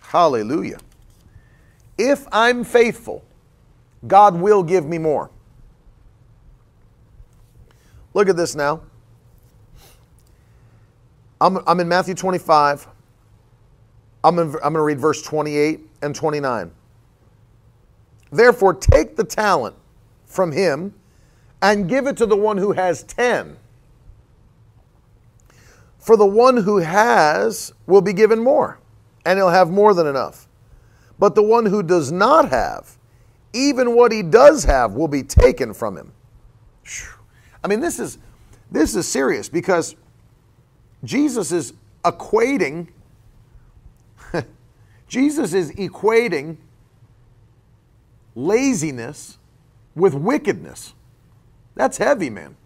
Hallelujah. If I'm faithful, God will give me more. Look at this now. I'm, I'm in Matthew 25. I'm, in, I'm going to read verse 28 and 29. Therefore, take the talent from him and give it to the one who has ten. For the one who has will be given more, and he'll have more than enough. But the one who does not have, even what he does have will be taken from him. I mean, this is this is serious because Jesus is equating, [LAUGHS] Jesus is equating laziness with wickedness. That's heavy, man.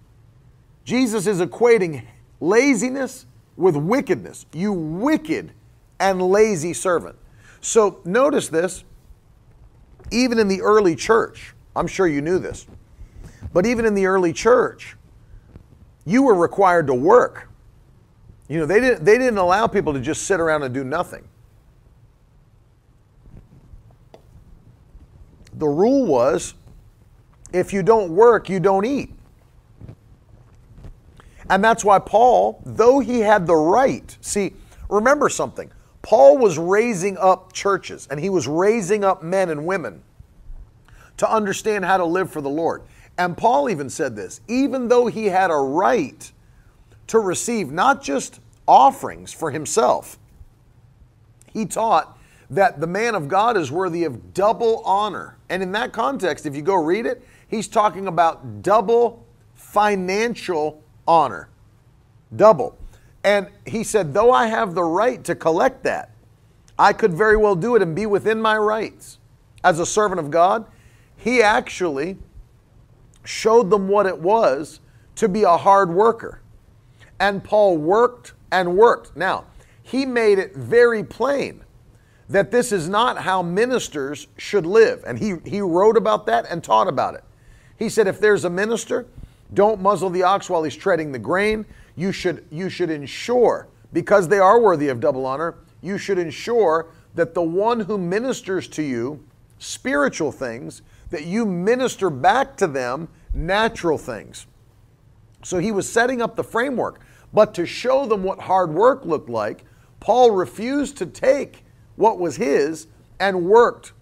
Jesus is equating laziness with wickedness. You wicked and lazy servant. So notice this, even in the early church, I'm sure you knew this, but even in the early church, you were required to work. You know, they didn't, they didn't allow people to just sit around and do nothing. The rule was if you don't work, you don't eat. And that's why Paul, though he had the right, see, remember something. Paul was raising up churches and he was raising up men and women to understand how to live for the Lord. And Paul even said this even though he had a right to receive not just offerings for himself, he taught that the man of God is worthy of double honor. And in that context, if you go read it, he's talking about double financial honor. Double. And he said, though I have the right to collect that, I could very well do it and be within my rights. As a servant of God, he actually showed them what it was to be a hard worker. And Paul worked and worked. Now, he made it very plain that this is not how ministers should live. And he, he wrote about that and taught about it. He said, if there's a minister, don't muzzle the ox while he's treading the grain. You should, you should ensure, because they are worthy of double honor, you should ensure that the one who ministers to you spiritual things, that you minister back to them natural things. So he was setting up the framework. But to show them what hard work looked like, Paul refused to take what was his and worked.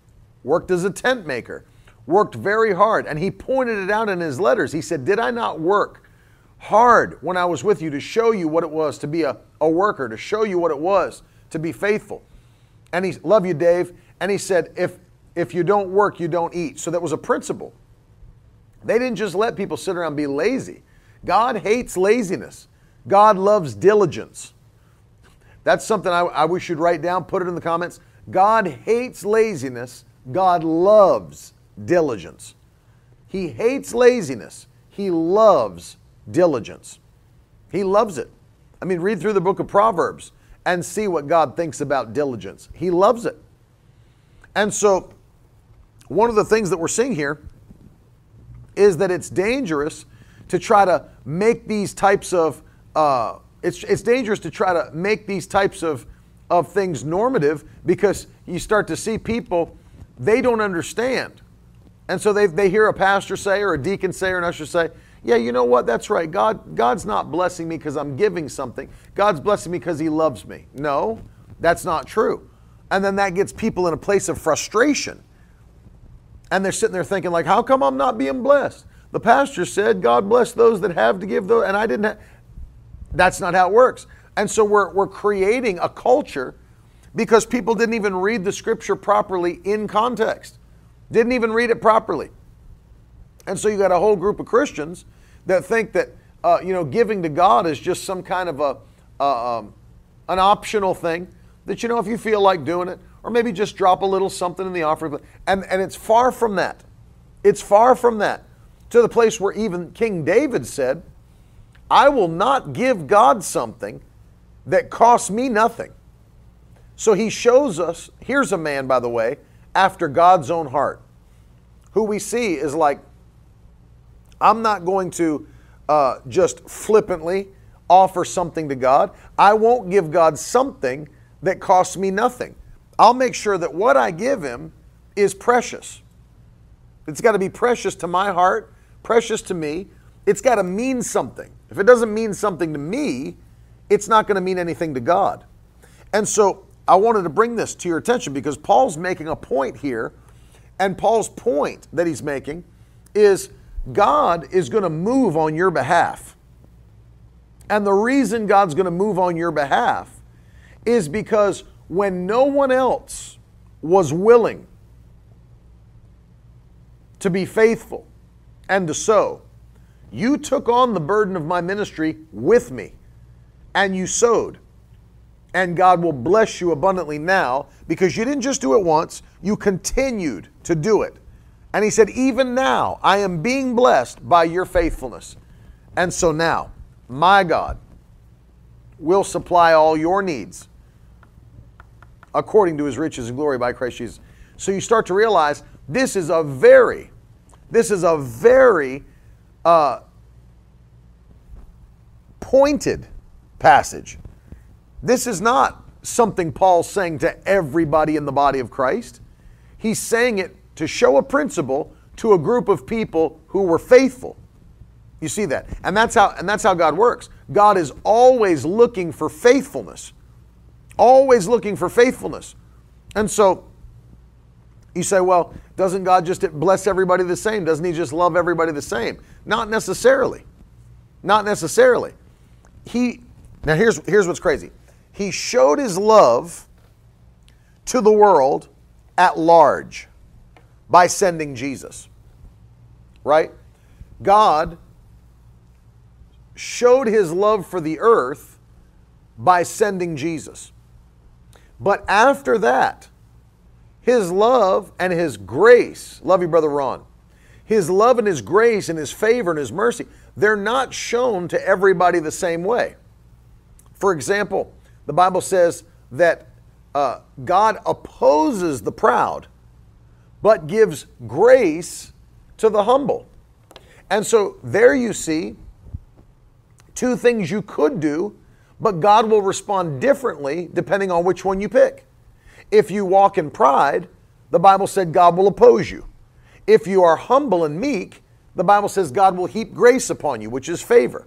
Worked as a tent maker, worked very hard. And he pointed it out in his letters. He said, Did I not work hard when I was with you to show you what it was to be a, a worker, to show you what it was to be faithful? And he love you, Dave. And he said, if if you don't work, you don't eat. So that was a principle. They didn't just let people sit around and be lazy. God hates laziness. God loves diligence. That's something I, I wish you'd write down, put it in the comments. God hates laziness. God loves diligence. He hates laziness. He loves diligence. He loves it. I mean, read through the book of Proverbs and see what God thinks about diligence. He loves it. And so, one of the things that we're seeing here is that it's dangerous to try to make these types of uh, it's, it's dangerous to try to make these types of, of things normative because you start to see people they don't understand. And so they, they hear a pastor say or a deacon say or an usher say yeah you know what? That's right. God god's not blessing me because i'm giving something. God's blessing me because he loves me. No that's not true. And then that gets people in a place of frustration. And they're sitting there thinking like how come i'm not being blessed? The pastor said god bless those that have to give those and i didn't have that's not how it works. And so we're, we're creating a culture because people didn't even read the scripture properly in context, didn't even read it properly. And so you got a whole group of Christians that think that uh, you know giving to God is just some kind of a uh, um, an optional thing that you know if you feel like doing it, or maybe just drop a little something in the offering. And and it's far from that. It's far from that to the place where even King David said, I will not give God something that costs me nothing. So he shows us here's a man, by the way, after God's own heart, who we see is like, I'm not going to uh, just flippantly offer something to God. I won't give God something that costs me nothing. I'll make sure that what I give him is precious. It's got to be precious to my heart, precious to me. It's got to mean something. If it doesn't mean something to me, it's not going to mean anything to God. And so I wanted to bring this to your attention because Paul's making a point here. And Paul's point that he's making is God is going to move on your behalf. And the reason God's going to move on your behalf is because when no one else was willing to be faithful and to sow, you took on the burden of my ministry with me and you sowed. And God will bless you abundantly now because you didn't just do it once, you continued to do it. And he said, Even now, I am being blessed by your faithfulness. And so now, my God will supply all your needs according to his riches and glory by Christ Jesus. So you start to realize this is a very, this is a very uh, pointed passage. This is not something Paul's saying to everybody in the body of Christ. He's saying it to show a principle to a group of people who were faithful. You see that? And that's how and that's how God works. God is always looking for faithfulness. Always looking for faithfulness. And so you say, well, doesn't God just bless everybody the same? Doesn't he just love everybody the same? Not necessarily. Not necessarily. He now here's here's what's crazy. He showed his love to the world at large by sending Jesus. Right? God showed his love for the earth by sending Jesus. But after that, his love and his grace, love you, Brother Ron, his love and his grace and his favor and his mercy, they're not shown to everybody the same way. For example, the Bible says that uh, God opposes the proud, but gives grace to the humble. And so there you see two things you could do, but God will respond differently depending on which one you pick. If you walk in pride, the Bible said God will oppose you. If you are humble and meek, the Bible says God will heap grace upon you, which is favor,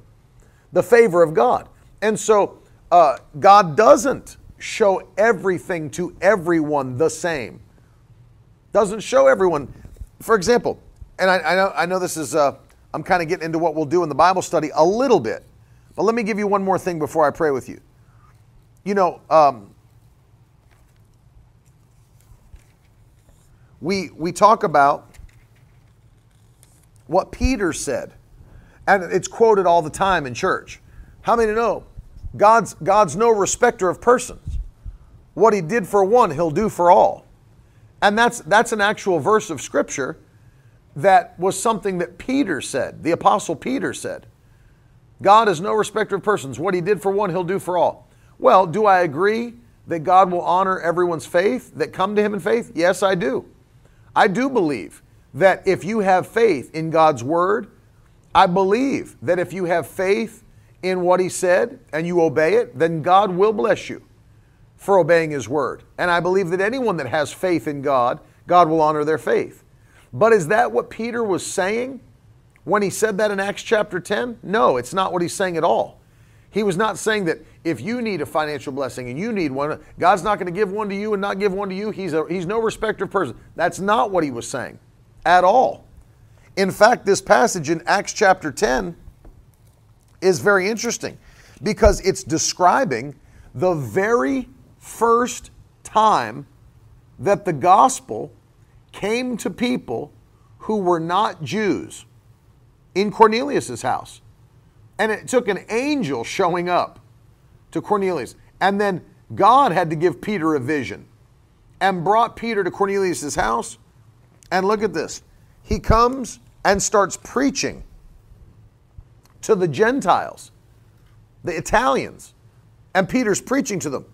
the favor of God. And so uh, God doesn't show everything to everyone the same. Doesn't show everyone. For example, and I, I know I know this is uh, I'm kind of getting into what we'll do in the Bible study a little bit, but let me give you one more thing before I pray with you. You know, um, we we talk about what Peter said, and it's quoted all the time in church. How many know God's God's no respecter of persons? What He did for one, He'll do for all, and that's that's an actual verse of Scripture that was something that Peter said, the Apostle Peter said. God is no respecter of persons. What he did for one, he'll do for all. Well, do I agree that God will honor everyone's faith that come to him in faith? Yes, I do. I do believe that if you have faith in God's word, I believe that if you have faith in what he said and you obey it, then God will bless you for obeying his word. And I believe that anyone that has faith in God, God will honor their faith. But is that what Peter was saying when he said that in Acts chapter 10? No, it's not what he's saying at all. He was not saying that if you need a financial blessing and you need one, God's not going to give one to you and not give one to you. He's, a, he's no respecter of person. That's not what he was saying at all. In fact, this passage in Acts chapter 10 is very interesting because it's describing the very first time that the gospel came to people who were not Jews in Cornelius's house. And it took an angel showing up to Cornelius. And then God had to give Peter a vision and brought Peter to Cornelius's house. And look at this. He comes and starts preaching to the Gentiles, the Italians. And Peter's preaching to them.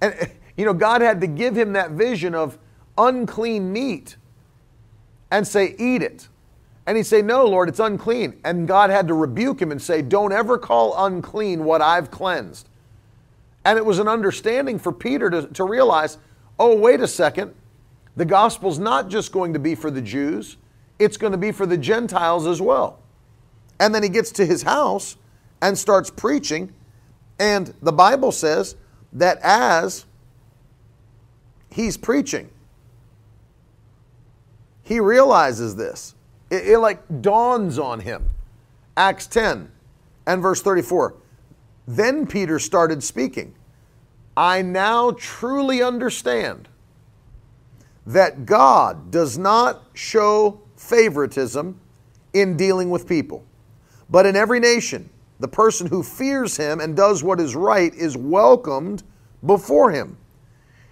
And, you know, God had to give him that vision of unclean meat and say, Eat it. And he'd say, No, Lord, it's unclean. And God had to rebuke him and say, Don't ever call unclean what I've cleansed. And it was an understanding for Peter to, to realize, oh, wait a second. The gospel's not just going to be for the Jews, it's going to be for the Gentiles as well. And then he gets to his house and starts preaching. And the Bible says that as he's preaching, he realizes this. It, it like dawns on him. Acts 10 and verse 34. Then Peter started speaking. I now truly understand that God does not show favoritism in dealing with people, but in every nation, the person who fears him and does what is right is welcomed before him.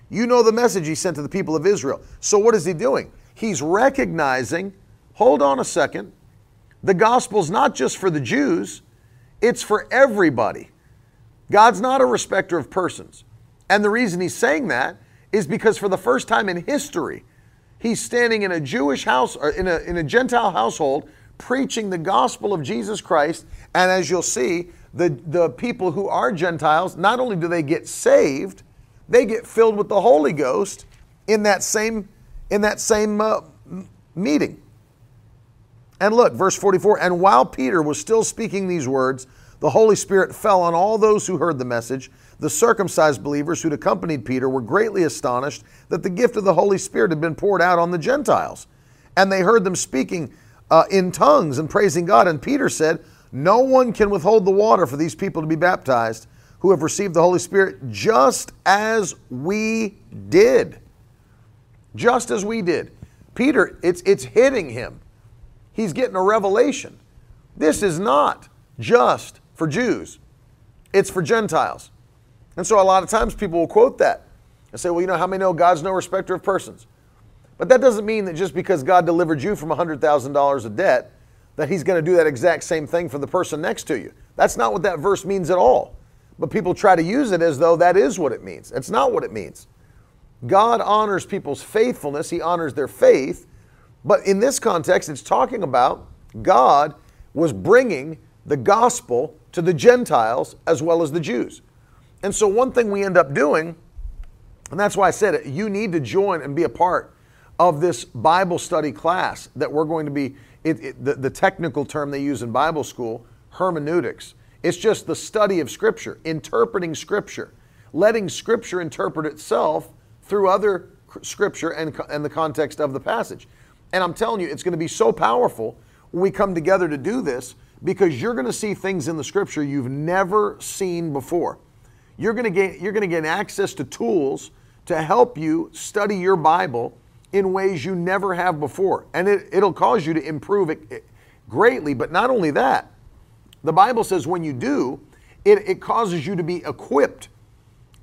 You know the message he sent to the people of Israel. So, what is he doing? He's recognizing, hold on a second, the gospel's not just for the Jews, it's for everybody. God's not a respecter of persons. And the reason he's saying that is because for the first time in history, he's standing in a Jewish house or in a, in a Gentile household preaching the gospel of Jesus Christ. And as you'll see, the, the people who are Gentiles, not only do they get saved, they get filled with the Holy Ghost in that same, in that same uh, meeting. And look, verse 44 And while Peter was still speaking these words, the Holy Spirit fell on all those who heard the message. The circumcised believers who'd accompanied Peter were greatly astonished that the gift of the Holy Spirit had been poured out on the Gentiles. And they heard them speaking uh, in tongues and praising God. And Peter said, No one can withhold the water for these people to be baptized who have received the Holy Spirit just as we did. Just as we did. Peter, it's, it's hitting him. He's getting a revelation. This is not just for Jews, it's for Gentiles. And so a lot of times people will quote that and say, well, you know, how many know God's no respecter of persons? But that doesn't mean that just because God delivered you from $100,000 of debt, that He's going to do that exact same thing for the person next to you. That's not what that verse means at all. But people try to use it as though that is what it means. It's not what it means. God honors people's faithfulness, He honors their faith. But in this context, it's talking about God was bringing the gospel to the Gentiles as well as the Jews. And so, one thing we end up doing, and that's why I said it, you need to join and be a part of this Bible study class that we're going to be, it, it, the, the technical term they use in Bible school, hermeneutics. It's just the study of Scripture, interpreting Scripture, letting Scripture interpret itself through other Scripture and, and the context of the passage. And I'm telling you, it's going to be so powerful when we come together to do this because you're going to see things in the Scripture you've never seen before. You're going to get, you're going to get access to tools to help you study your Bible in ways you never have before. And it, it'll cause you to improve it eh, greatly. But not only that, the Bible says when you do, it, it causes you to be equipped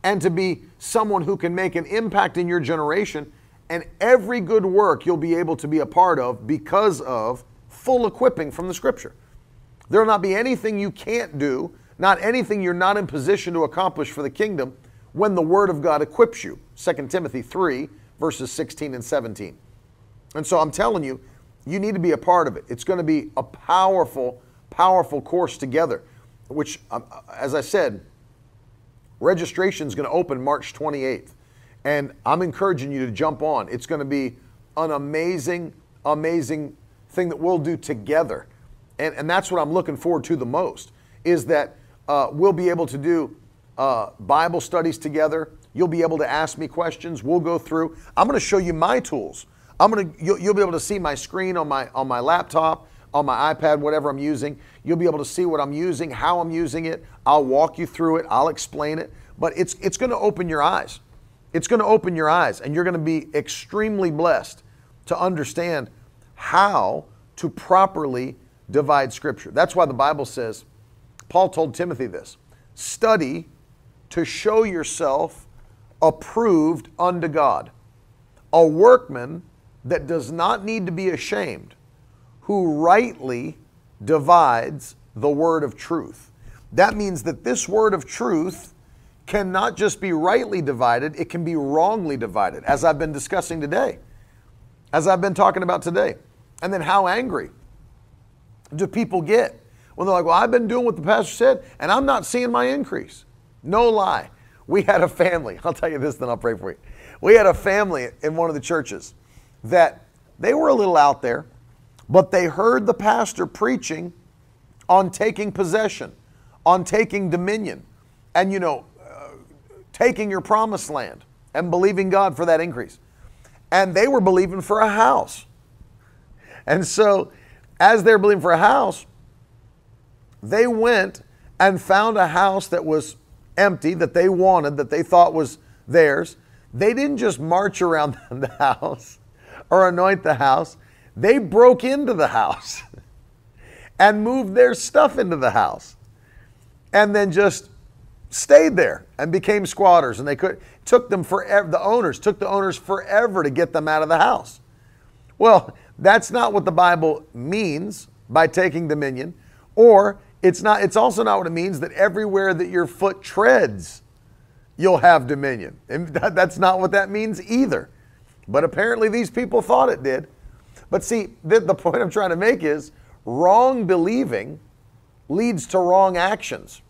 and to be someone who can make an impact in your generation. And every good work you'll be able to be a part of because of full equipping from the Scripture. There will not be anything you can't do, not anything you're not in position to accomplish for the kingdom when the Word of God equips you. 2 Timothy 3, verses 16 and 17. And so I'm telling you, you need to be a part of it. It's going to be a powerful, powerful course together, which, um, as I said, registration is going to open March 28th. And I'm encouraging you to jump on. It's going to be an amazing, amazing thing that we'll do together. And, and that's what I'm looking forward to the most is that uh, we'll be able to do uh, Bible studies together. You'll be able to ask me questions. We'll go through. I'm going to show you my tools. I'm going to you'll, you'll, be able to see my screen on my on my laptop, on my iPad, whatever I'm using. You'll be able to see what I'm using, how I'm using it. I'll walk you through it. I'll explain it. But it's it's going to open your eyes. It's going to open your eyes, and you're going to be extremely blessed to understand how to properly divide Scripture. That's why the Bible says, Paul told Timothy this study to show yourself approved unto God, a workman that does not need to be ashamed, who rightly divides the word of truth. That means that this word of truth cannot just be rightly divided, it can be wrongly divided, as I've been discussing today, as I've been talking about today. And then how angry do people get when they're like, well, I've been doing what the pastor said and I'm not seeing my increase? No lie. We had a family, [LAUGHS] I'll tell you this, then I'll pray for you. We had a family in one of the churches that they were a little out there, but they heard the pastor preaching on taking possession, on taking dominion, and, you know, uh, taking your promised land and believing God for that increase. And they were believing for a house. And so, as they're believing for a house, they went and found a house that was empty, that they wanted, that they thought was theirs. They didn't just march around [LAUGHS] the house or anoint the house, they broke into the house [LAUGHS] and moved their stuff into the house and then just stayed there and became squatters. And they could took them forever the owners took the owners forever to get them out of the house. Well that's not what the bible means by taking dominion or it's not it's also not what it means that everywhere that your foot treads you'll have dominion. And [LAUGHS] that's not what that means either. But apparently these people thought it did. But see the, the point i'm trying to make is wrong believing leads to wrong actions.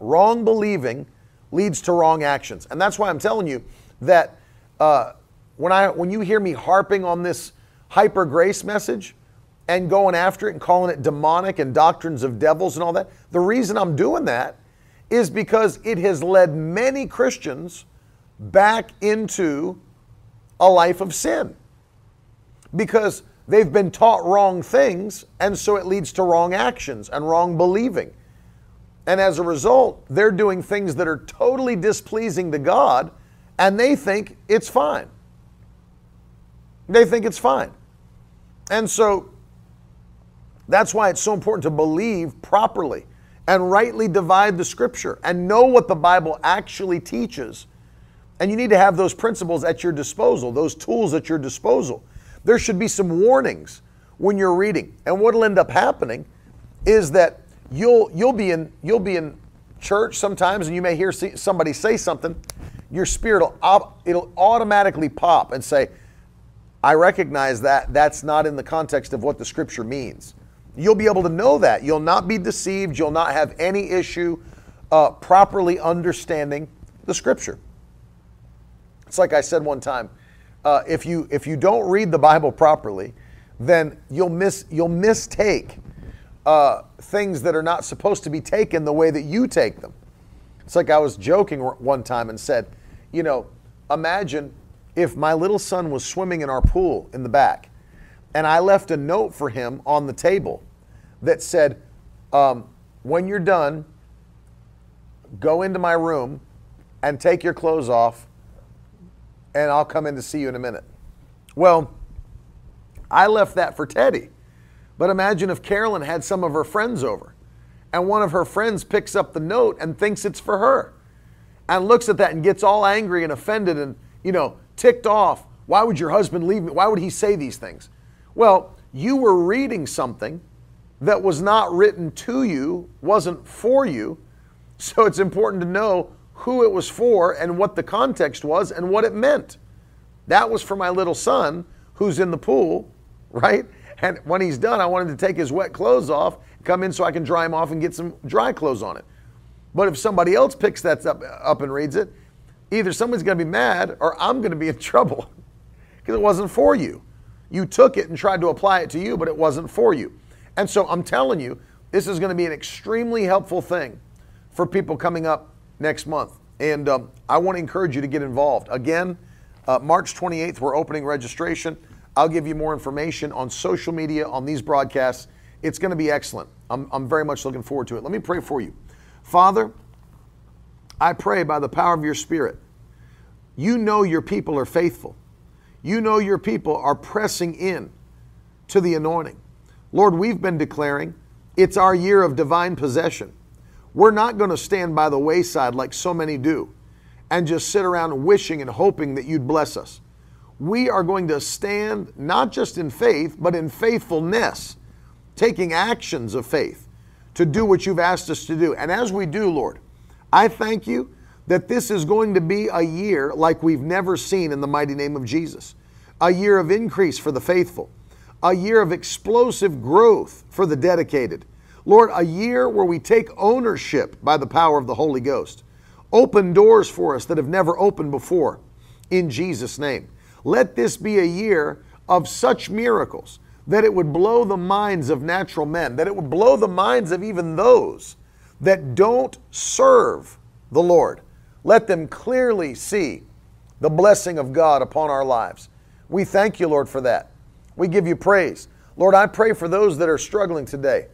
Wrong believing leads to wrong actions. And that's why I'm telling you that uh, when, I, when you hear me harping on this hyper grace message and going after it and calling it demonic and doctrines of devils and all that, the reason I'm doing that is because it has led many Christians back into a life of sin. Because they've been taught wrong things, and so it leads to wrong actions and wrong believing. And as a result, they're doing things that are totally displeasing to God, and they think it's fine. They think it's fine. And so that's why it's so important to believe properly and rightly divide the scripture and know what the Bible actually teaches. And you need to have those principles at your disposal, those tools at your disposal. There should be some warnings when you're reading. And what'll end up happening is that you'll you'll be in you'll be in church sometimes and you may hear somebody say something your spirit will it'll automatically pop and say i recognize that that's not in the context of what the scripture means. You'll be able to know that. You'll not be deceived. You'll not have any issue uh, properly understanding the scripture. It's like i said one time uh, if you if you don't read the bible properly then you'll miss you'll mistake uh, things that are not supposed to be taken the way that you take them. It's like I was joking one time and said, you know, imagine if my little son was swimming in our pool in the back and I left a note for him on the table that said, um, when you're done, go into my room and take your clothes off, and I'll come in to see you in a minute. Well, I left that for Teddy. But imagine if Carolyn had some of her friends over and one of her friends picks up the note and thinks it's for her and looks at that and gets all angry and offended and, you know, ticked off. Why would your husband leave me? Why would he say these things? Well, you were reading something that was not written to you, wasn't for you. So it's important to know who it was for and what the context was and what it meant. That was for my little son who's in the pool, [LAUGHS] right? And when he's done, I want him to take his wet clothes off, come in so I can dry him off and get some dry clothes on it. But if somebody else picks that up, up and reads it, either someone's going to be mad or I'm going to be in [LAUGHS] trouble because it wasn't for you. You took it and tried to apply it to you, but it wasn't for you. And so I'm telling you, this is going to be an extremely helpful thing for people coming up next month. And um, I want to encourage you to get involved. Again, uh, March 28th, we're opening registration. I'll give you more information on social media, on these broadcasts. It's going to be excellent. I'm, I'm very much looking forward to it. Let me pray for you. Father, I pray by the power of your Spirit, you know your people are faithful. You know your people are pressing in to the anointing. Lord, we've been declaring it's our year of divine possession. We're not going to stand by the wayside like so many do and just sit around wishing and hoping that you'd bless us we are going to stand not just in faith, but in faithfulness, taking actions of faith to do what you've asked us to do. And as we do, Lord, I thank you that this is going to be a year like we've never seen in the mighty name of Jesus. A year of increase for the faithful, a year of explosive growth for the dedicated. Lord, a year where we take ownership by the power of the Holy Ghost. Open doors for us that have never opened before in Jesus' name. Let this be a year of such miracles that it would blow the minds of natural men, that it would blow the minds of even those that don't serve the Lord. Let them clearly see the blessing of God upon our lives. We thank you, Lord, for that. We give you praise. Lord, I pray for those that are struggling today,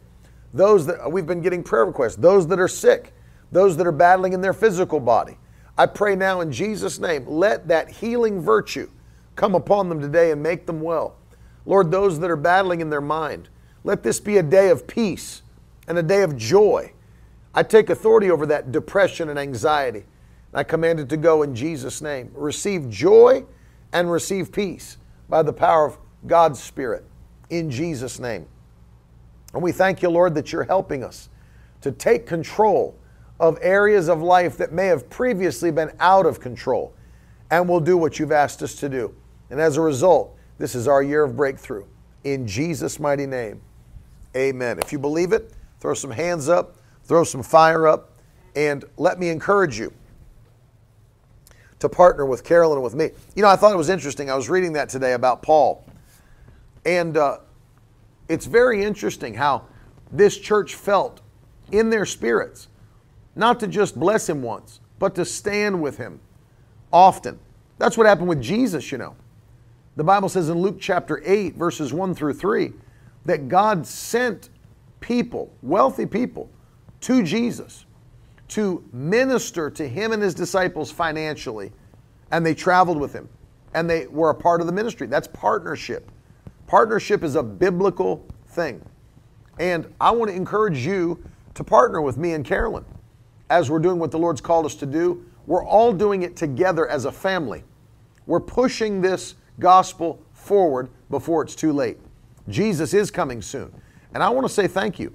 those that we've been getting prayer requests, those that are sick, those that are battling in their physical body. I pray now in Jesus' name, let that healing virtue come upon them today and make them well. Lord, those that are battling in their mind, let this be a day of peace and a day of joy. I take authority over that depression and anxiety. I command it to go in Jesus' name. Receive joy and receive peace by the power of God's Spirit in Jesus' name. And we thank you, Lord, that you're helping us to take control of areas of life that may have previously been out of control. And we'll do what you've asked us to do. And as a result, this is our year of breakthrough. In Jesus' mighty name, amen. If you believe it, throw some hands up, throw some fire up, and let me encourage you to partner with Carolyn and with me. You know, I thought it was interesting. I was reading that today about Paul. And uh, it's very interesting how this church felt in their spirits, not to just bless him once, but to stand with him often. That's what happened with Jesus, you know. The Bible says in Luke chapter 8, verses 1 through 3, that God sent people, wealthy people, to Jesus to minister to him and his disciples financially. And they traveled with him and they were a part of the ministry. That's partnership. Partnership is a biblical thing. And I want to encourage you to partner with me and Carolyn as we're doing what the Lord's called us to do. We're all doing it together as a family. We're pushing this gospel forward before it's too late. Jesus is coming soon. And I want to say thank you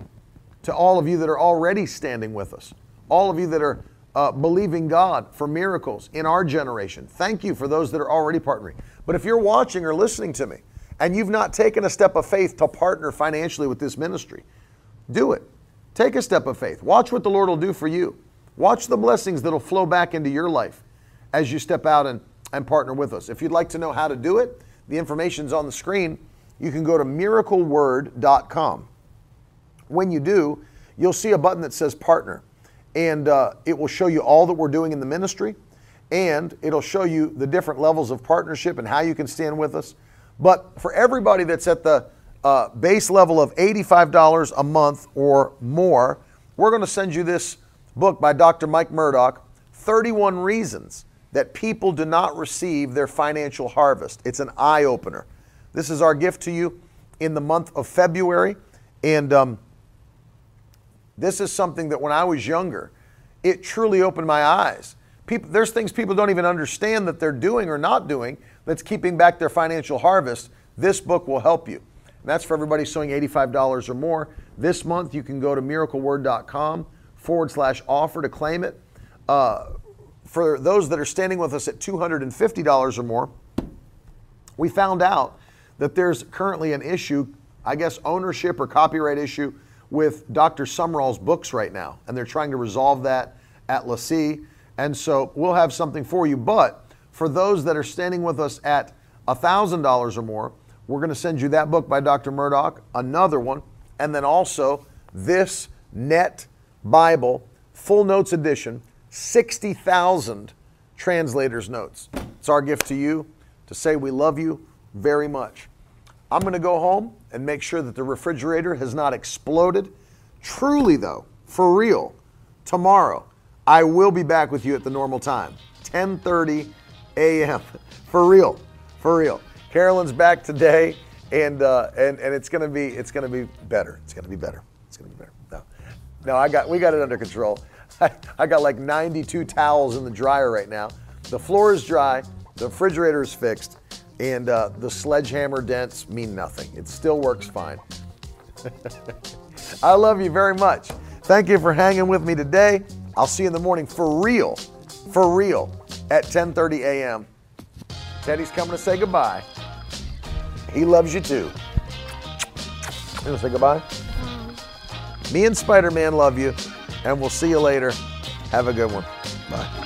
to all of you that are already standing with us, all of you that are uh, believing God for miracles in our generation. Thank you for those that are already partnering. But if you're watching or listening to me and you've not taken a step of faith to partner financially with this ministry, do it. Take a step of faith. Watch what the Lord will do for you. Watch the blessings that'll flow back into your life as you step out and, and partner with us. If you'd like to know how to do it, the information's on the screen. You can go to miracleword.com. When you do, you'll see a button that says partner and uh, it will show you all that we're doing in the ministry and it'll show you the different levels of partnership and how you can stand with us. But for everybody that's at the uh, base level of $85 a month or more, we're going to send you this book by Dr. Mike Murdock 31 Reasons That People Do Not Receive Their Financial Harvest. It's an eye opener. This is our gift to you in the month of February. And um, this is something that when I was younger, it truly opened my eyes. People, there's things people don't even understand that they're doing or not doing that's keeping back their financial harvest. This book will help you. And that's for everybody sowing $85 or more. This month, you can go to miracleword.com forward slash offer to claim it. Uh, for those that are standing with us at $250 or more, we found out that there's currently an issue, I guess ownership or copyright issue with Dr. Sumrall's books right now, and they're trying to resolve that at LeSEA. And so we'll have something for you. But for those that are standing with us at $1,000 or more, we're going to send you that book by Dr. Murdock, another one, and then also this net Bible, full notes edition, 60,000 translators' notes. It's our gift to you to say we love you very much. I'm going to go home and make sure that the refrigerator has not exploded. Truly, though, for real, tomorrow I will be back with you at the normal time, 10:30 a.m. [LAUGHS] For real, for real. Carolyn's back today, and uh, and and it's gonna be it's gonna be better. It's gonna be better. It's gonna be better. No, no, I got we got it under control. I, [LAUGHS] I got like 92 towels in the dryer right now. The floor is dry. The refrigerator is fixed and uh, the sledgehammer dents mean nothing. It still works fine. [LAUGHS] I love you very much. Thank you for hanging with me today. I'll see you in the morning for real, for real, at 10:30 a.m. Teddy's coming to say goodbye. He loves you too. You want to say goodbye? Me and Spider Man love you, and we'll see you later. Have a good one. Bye.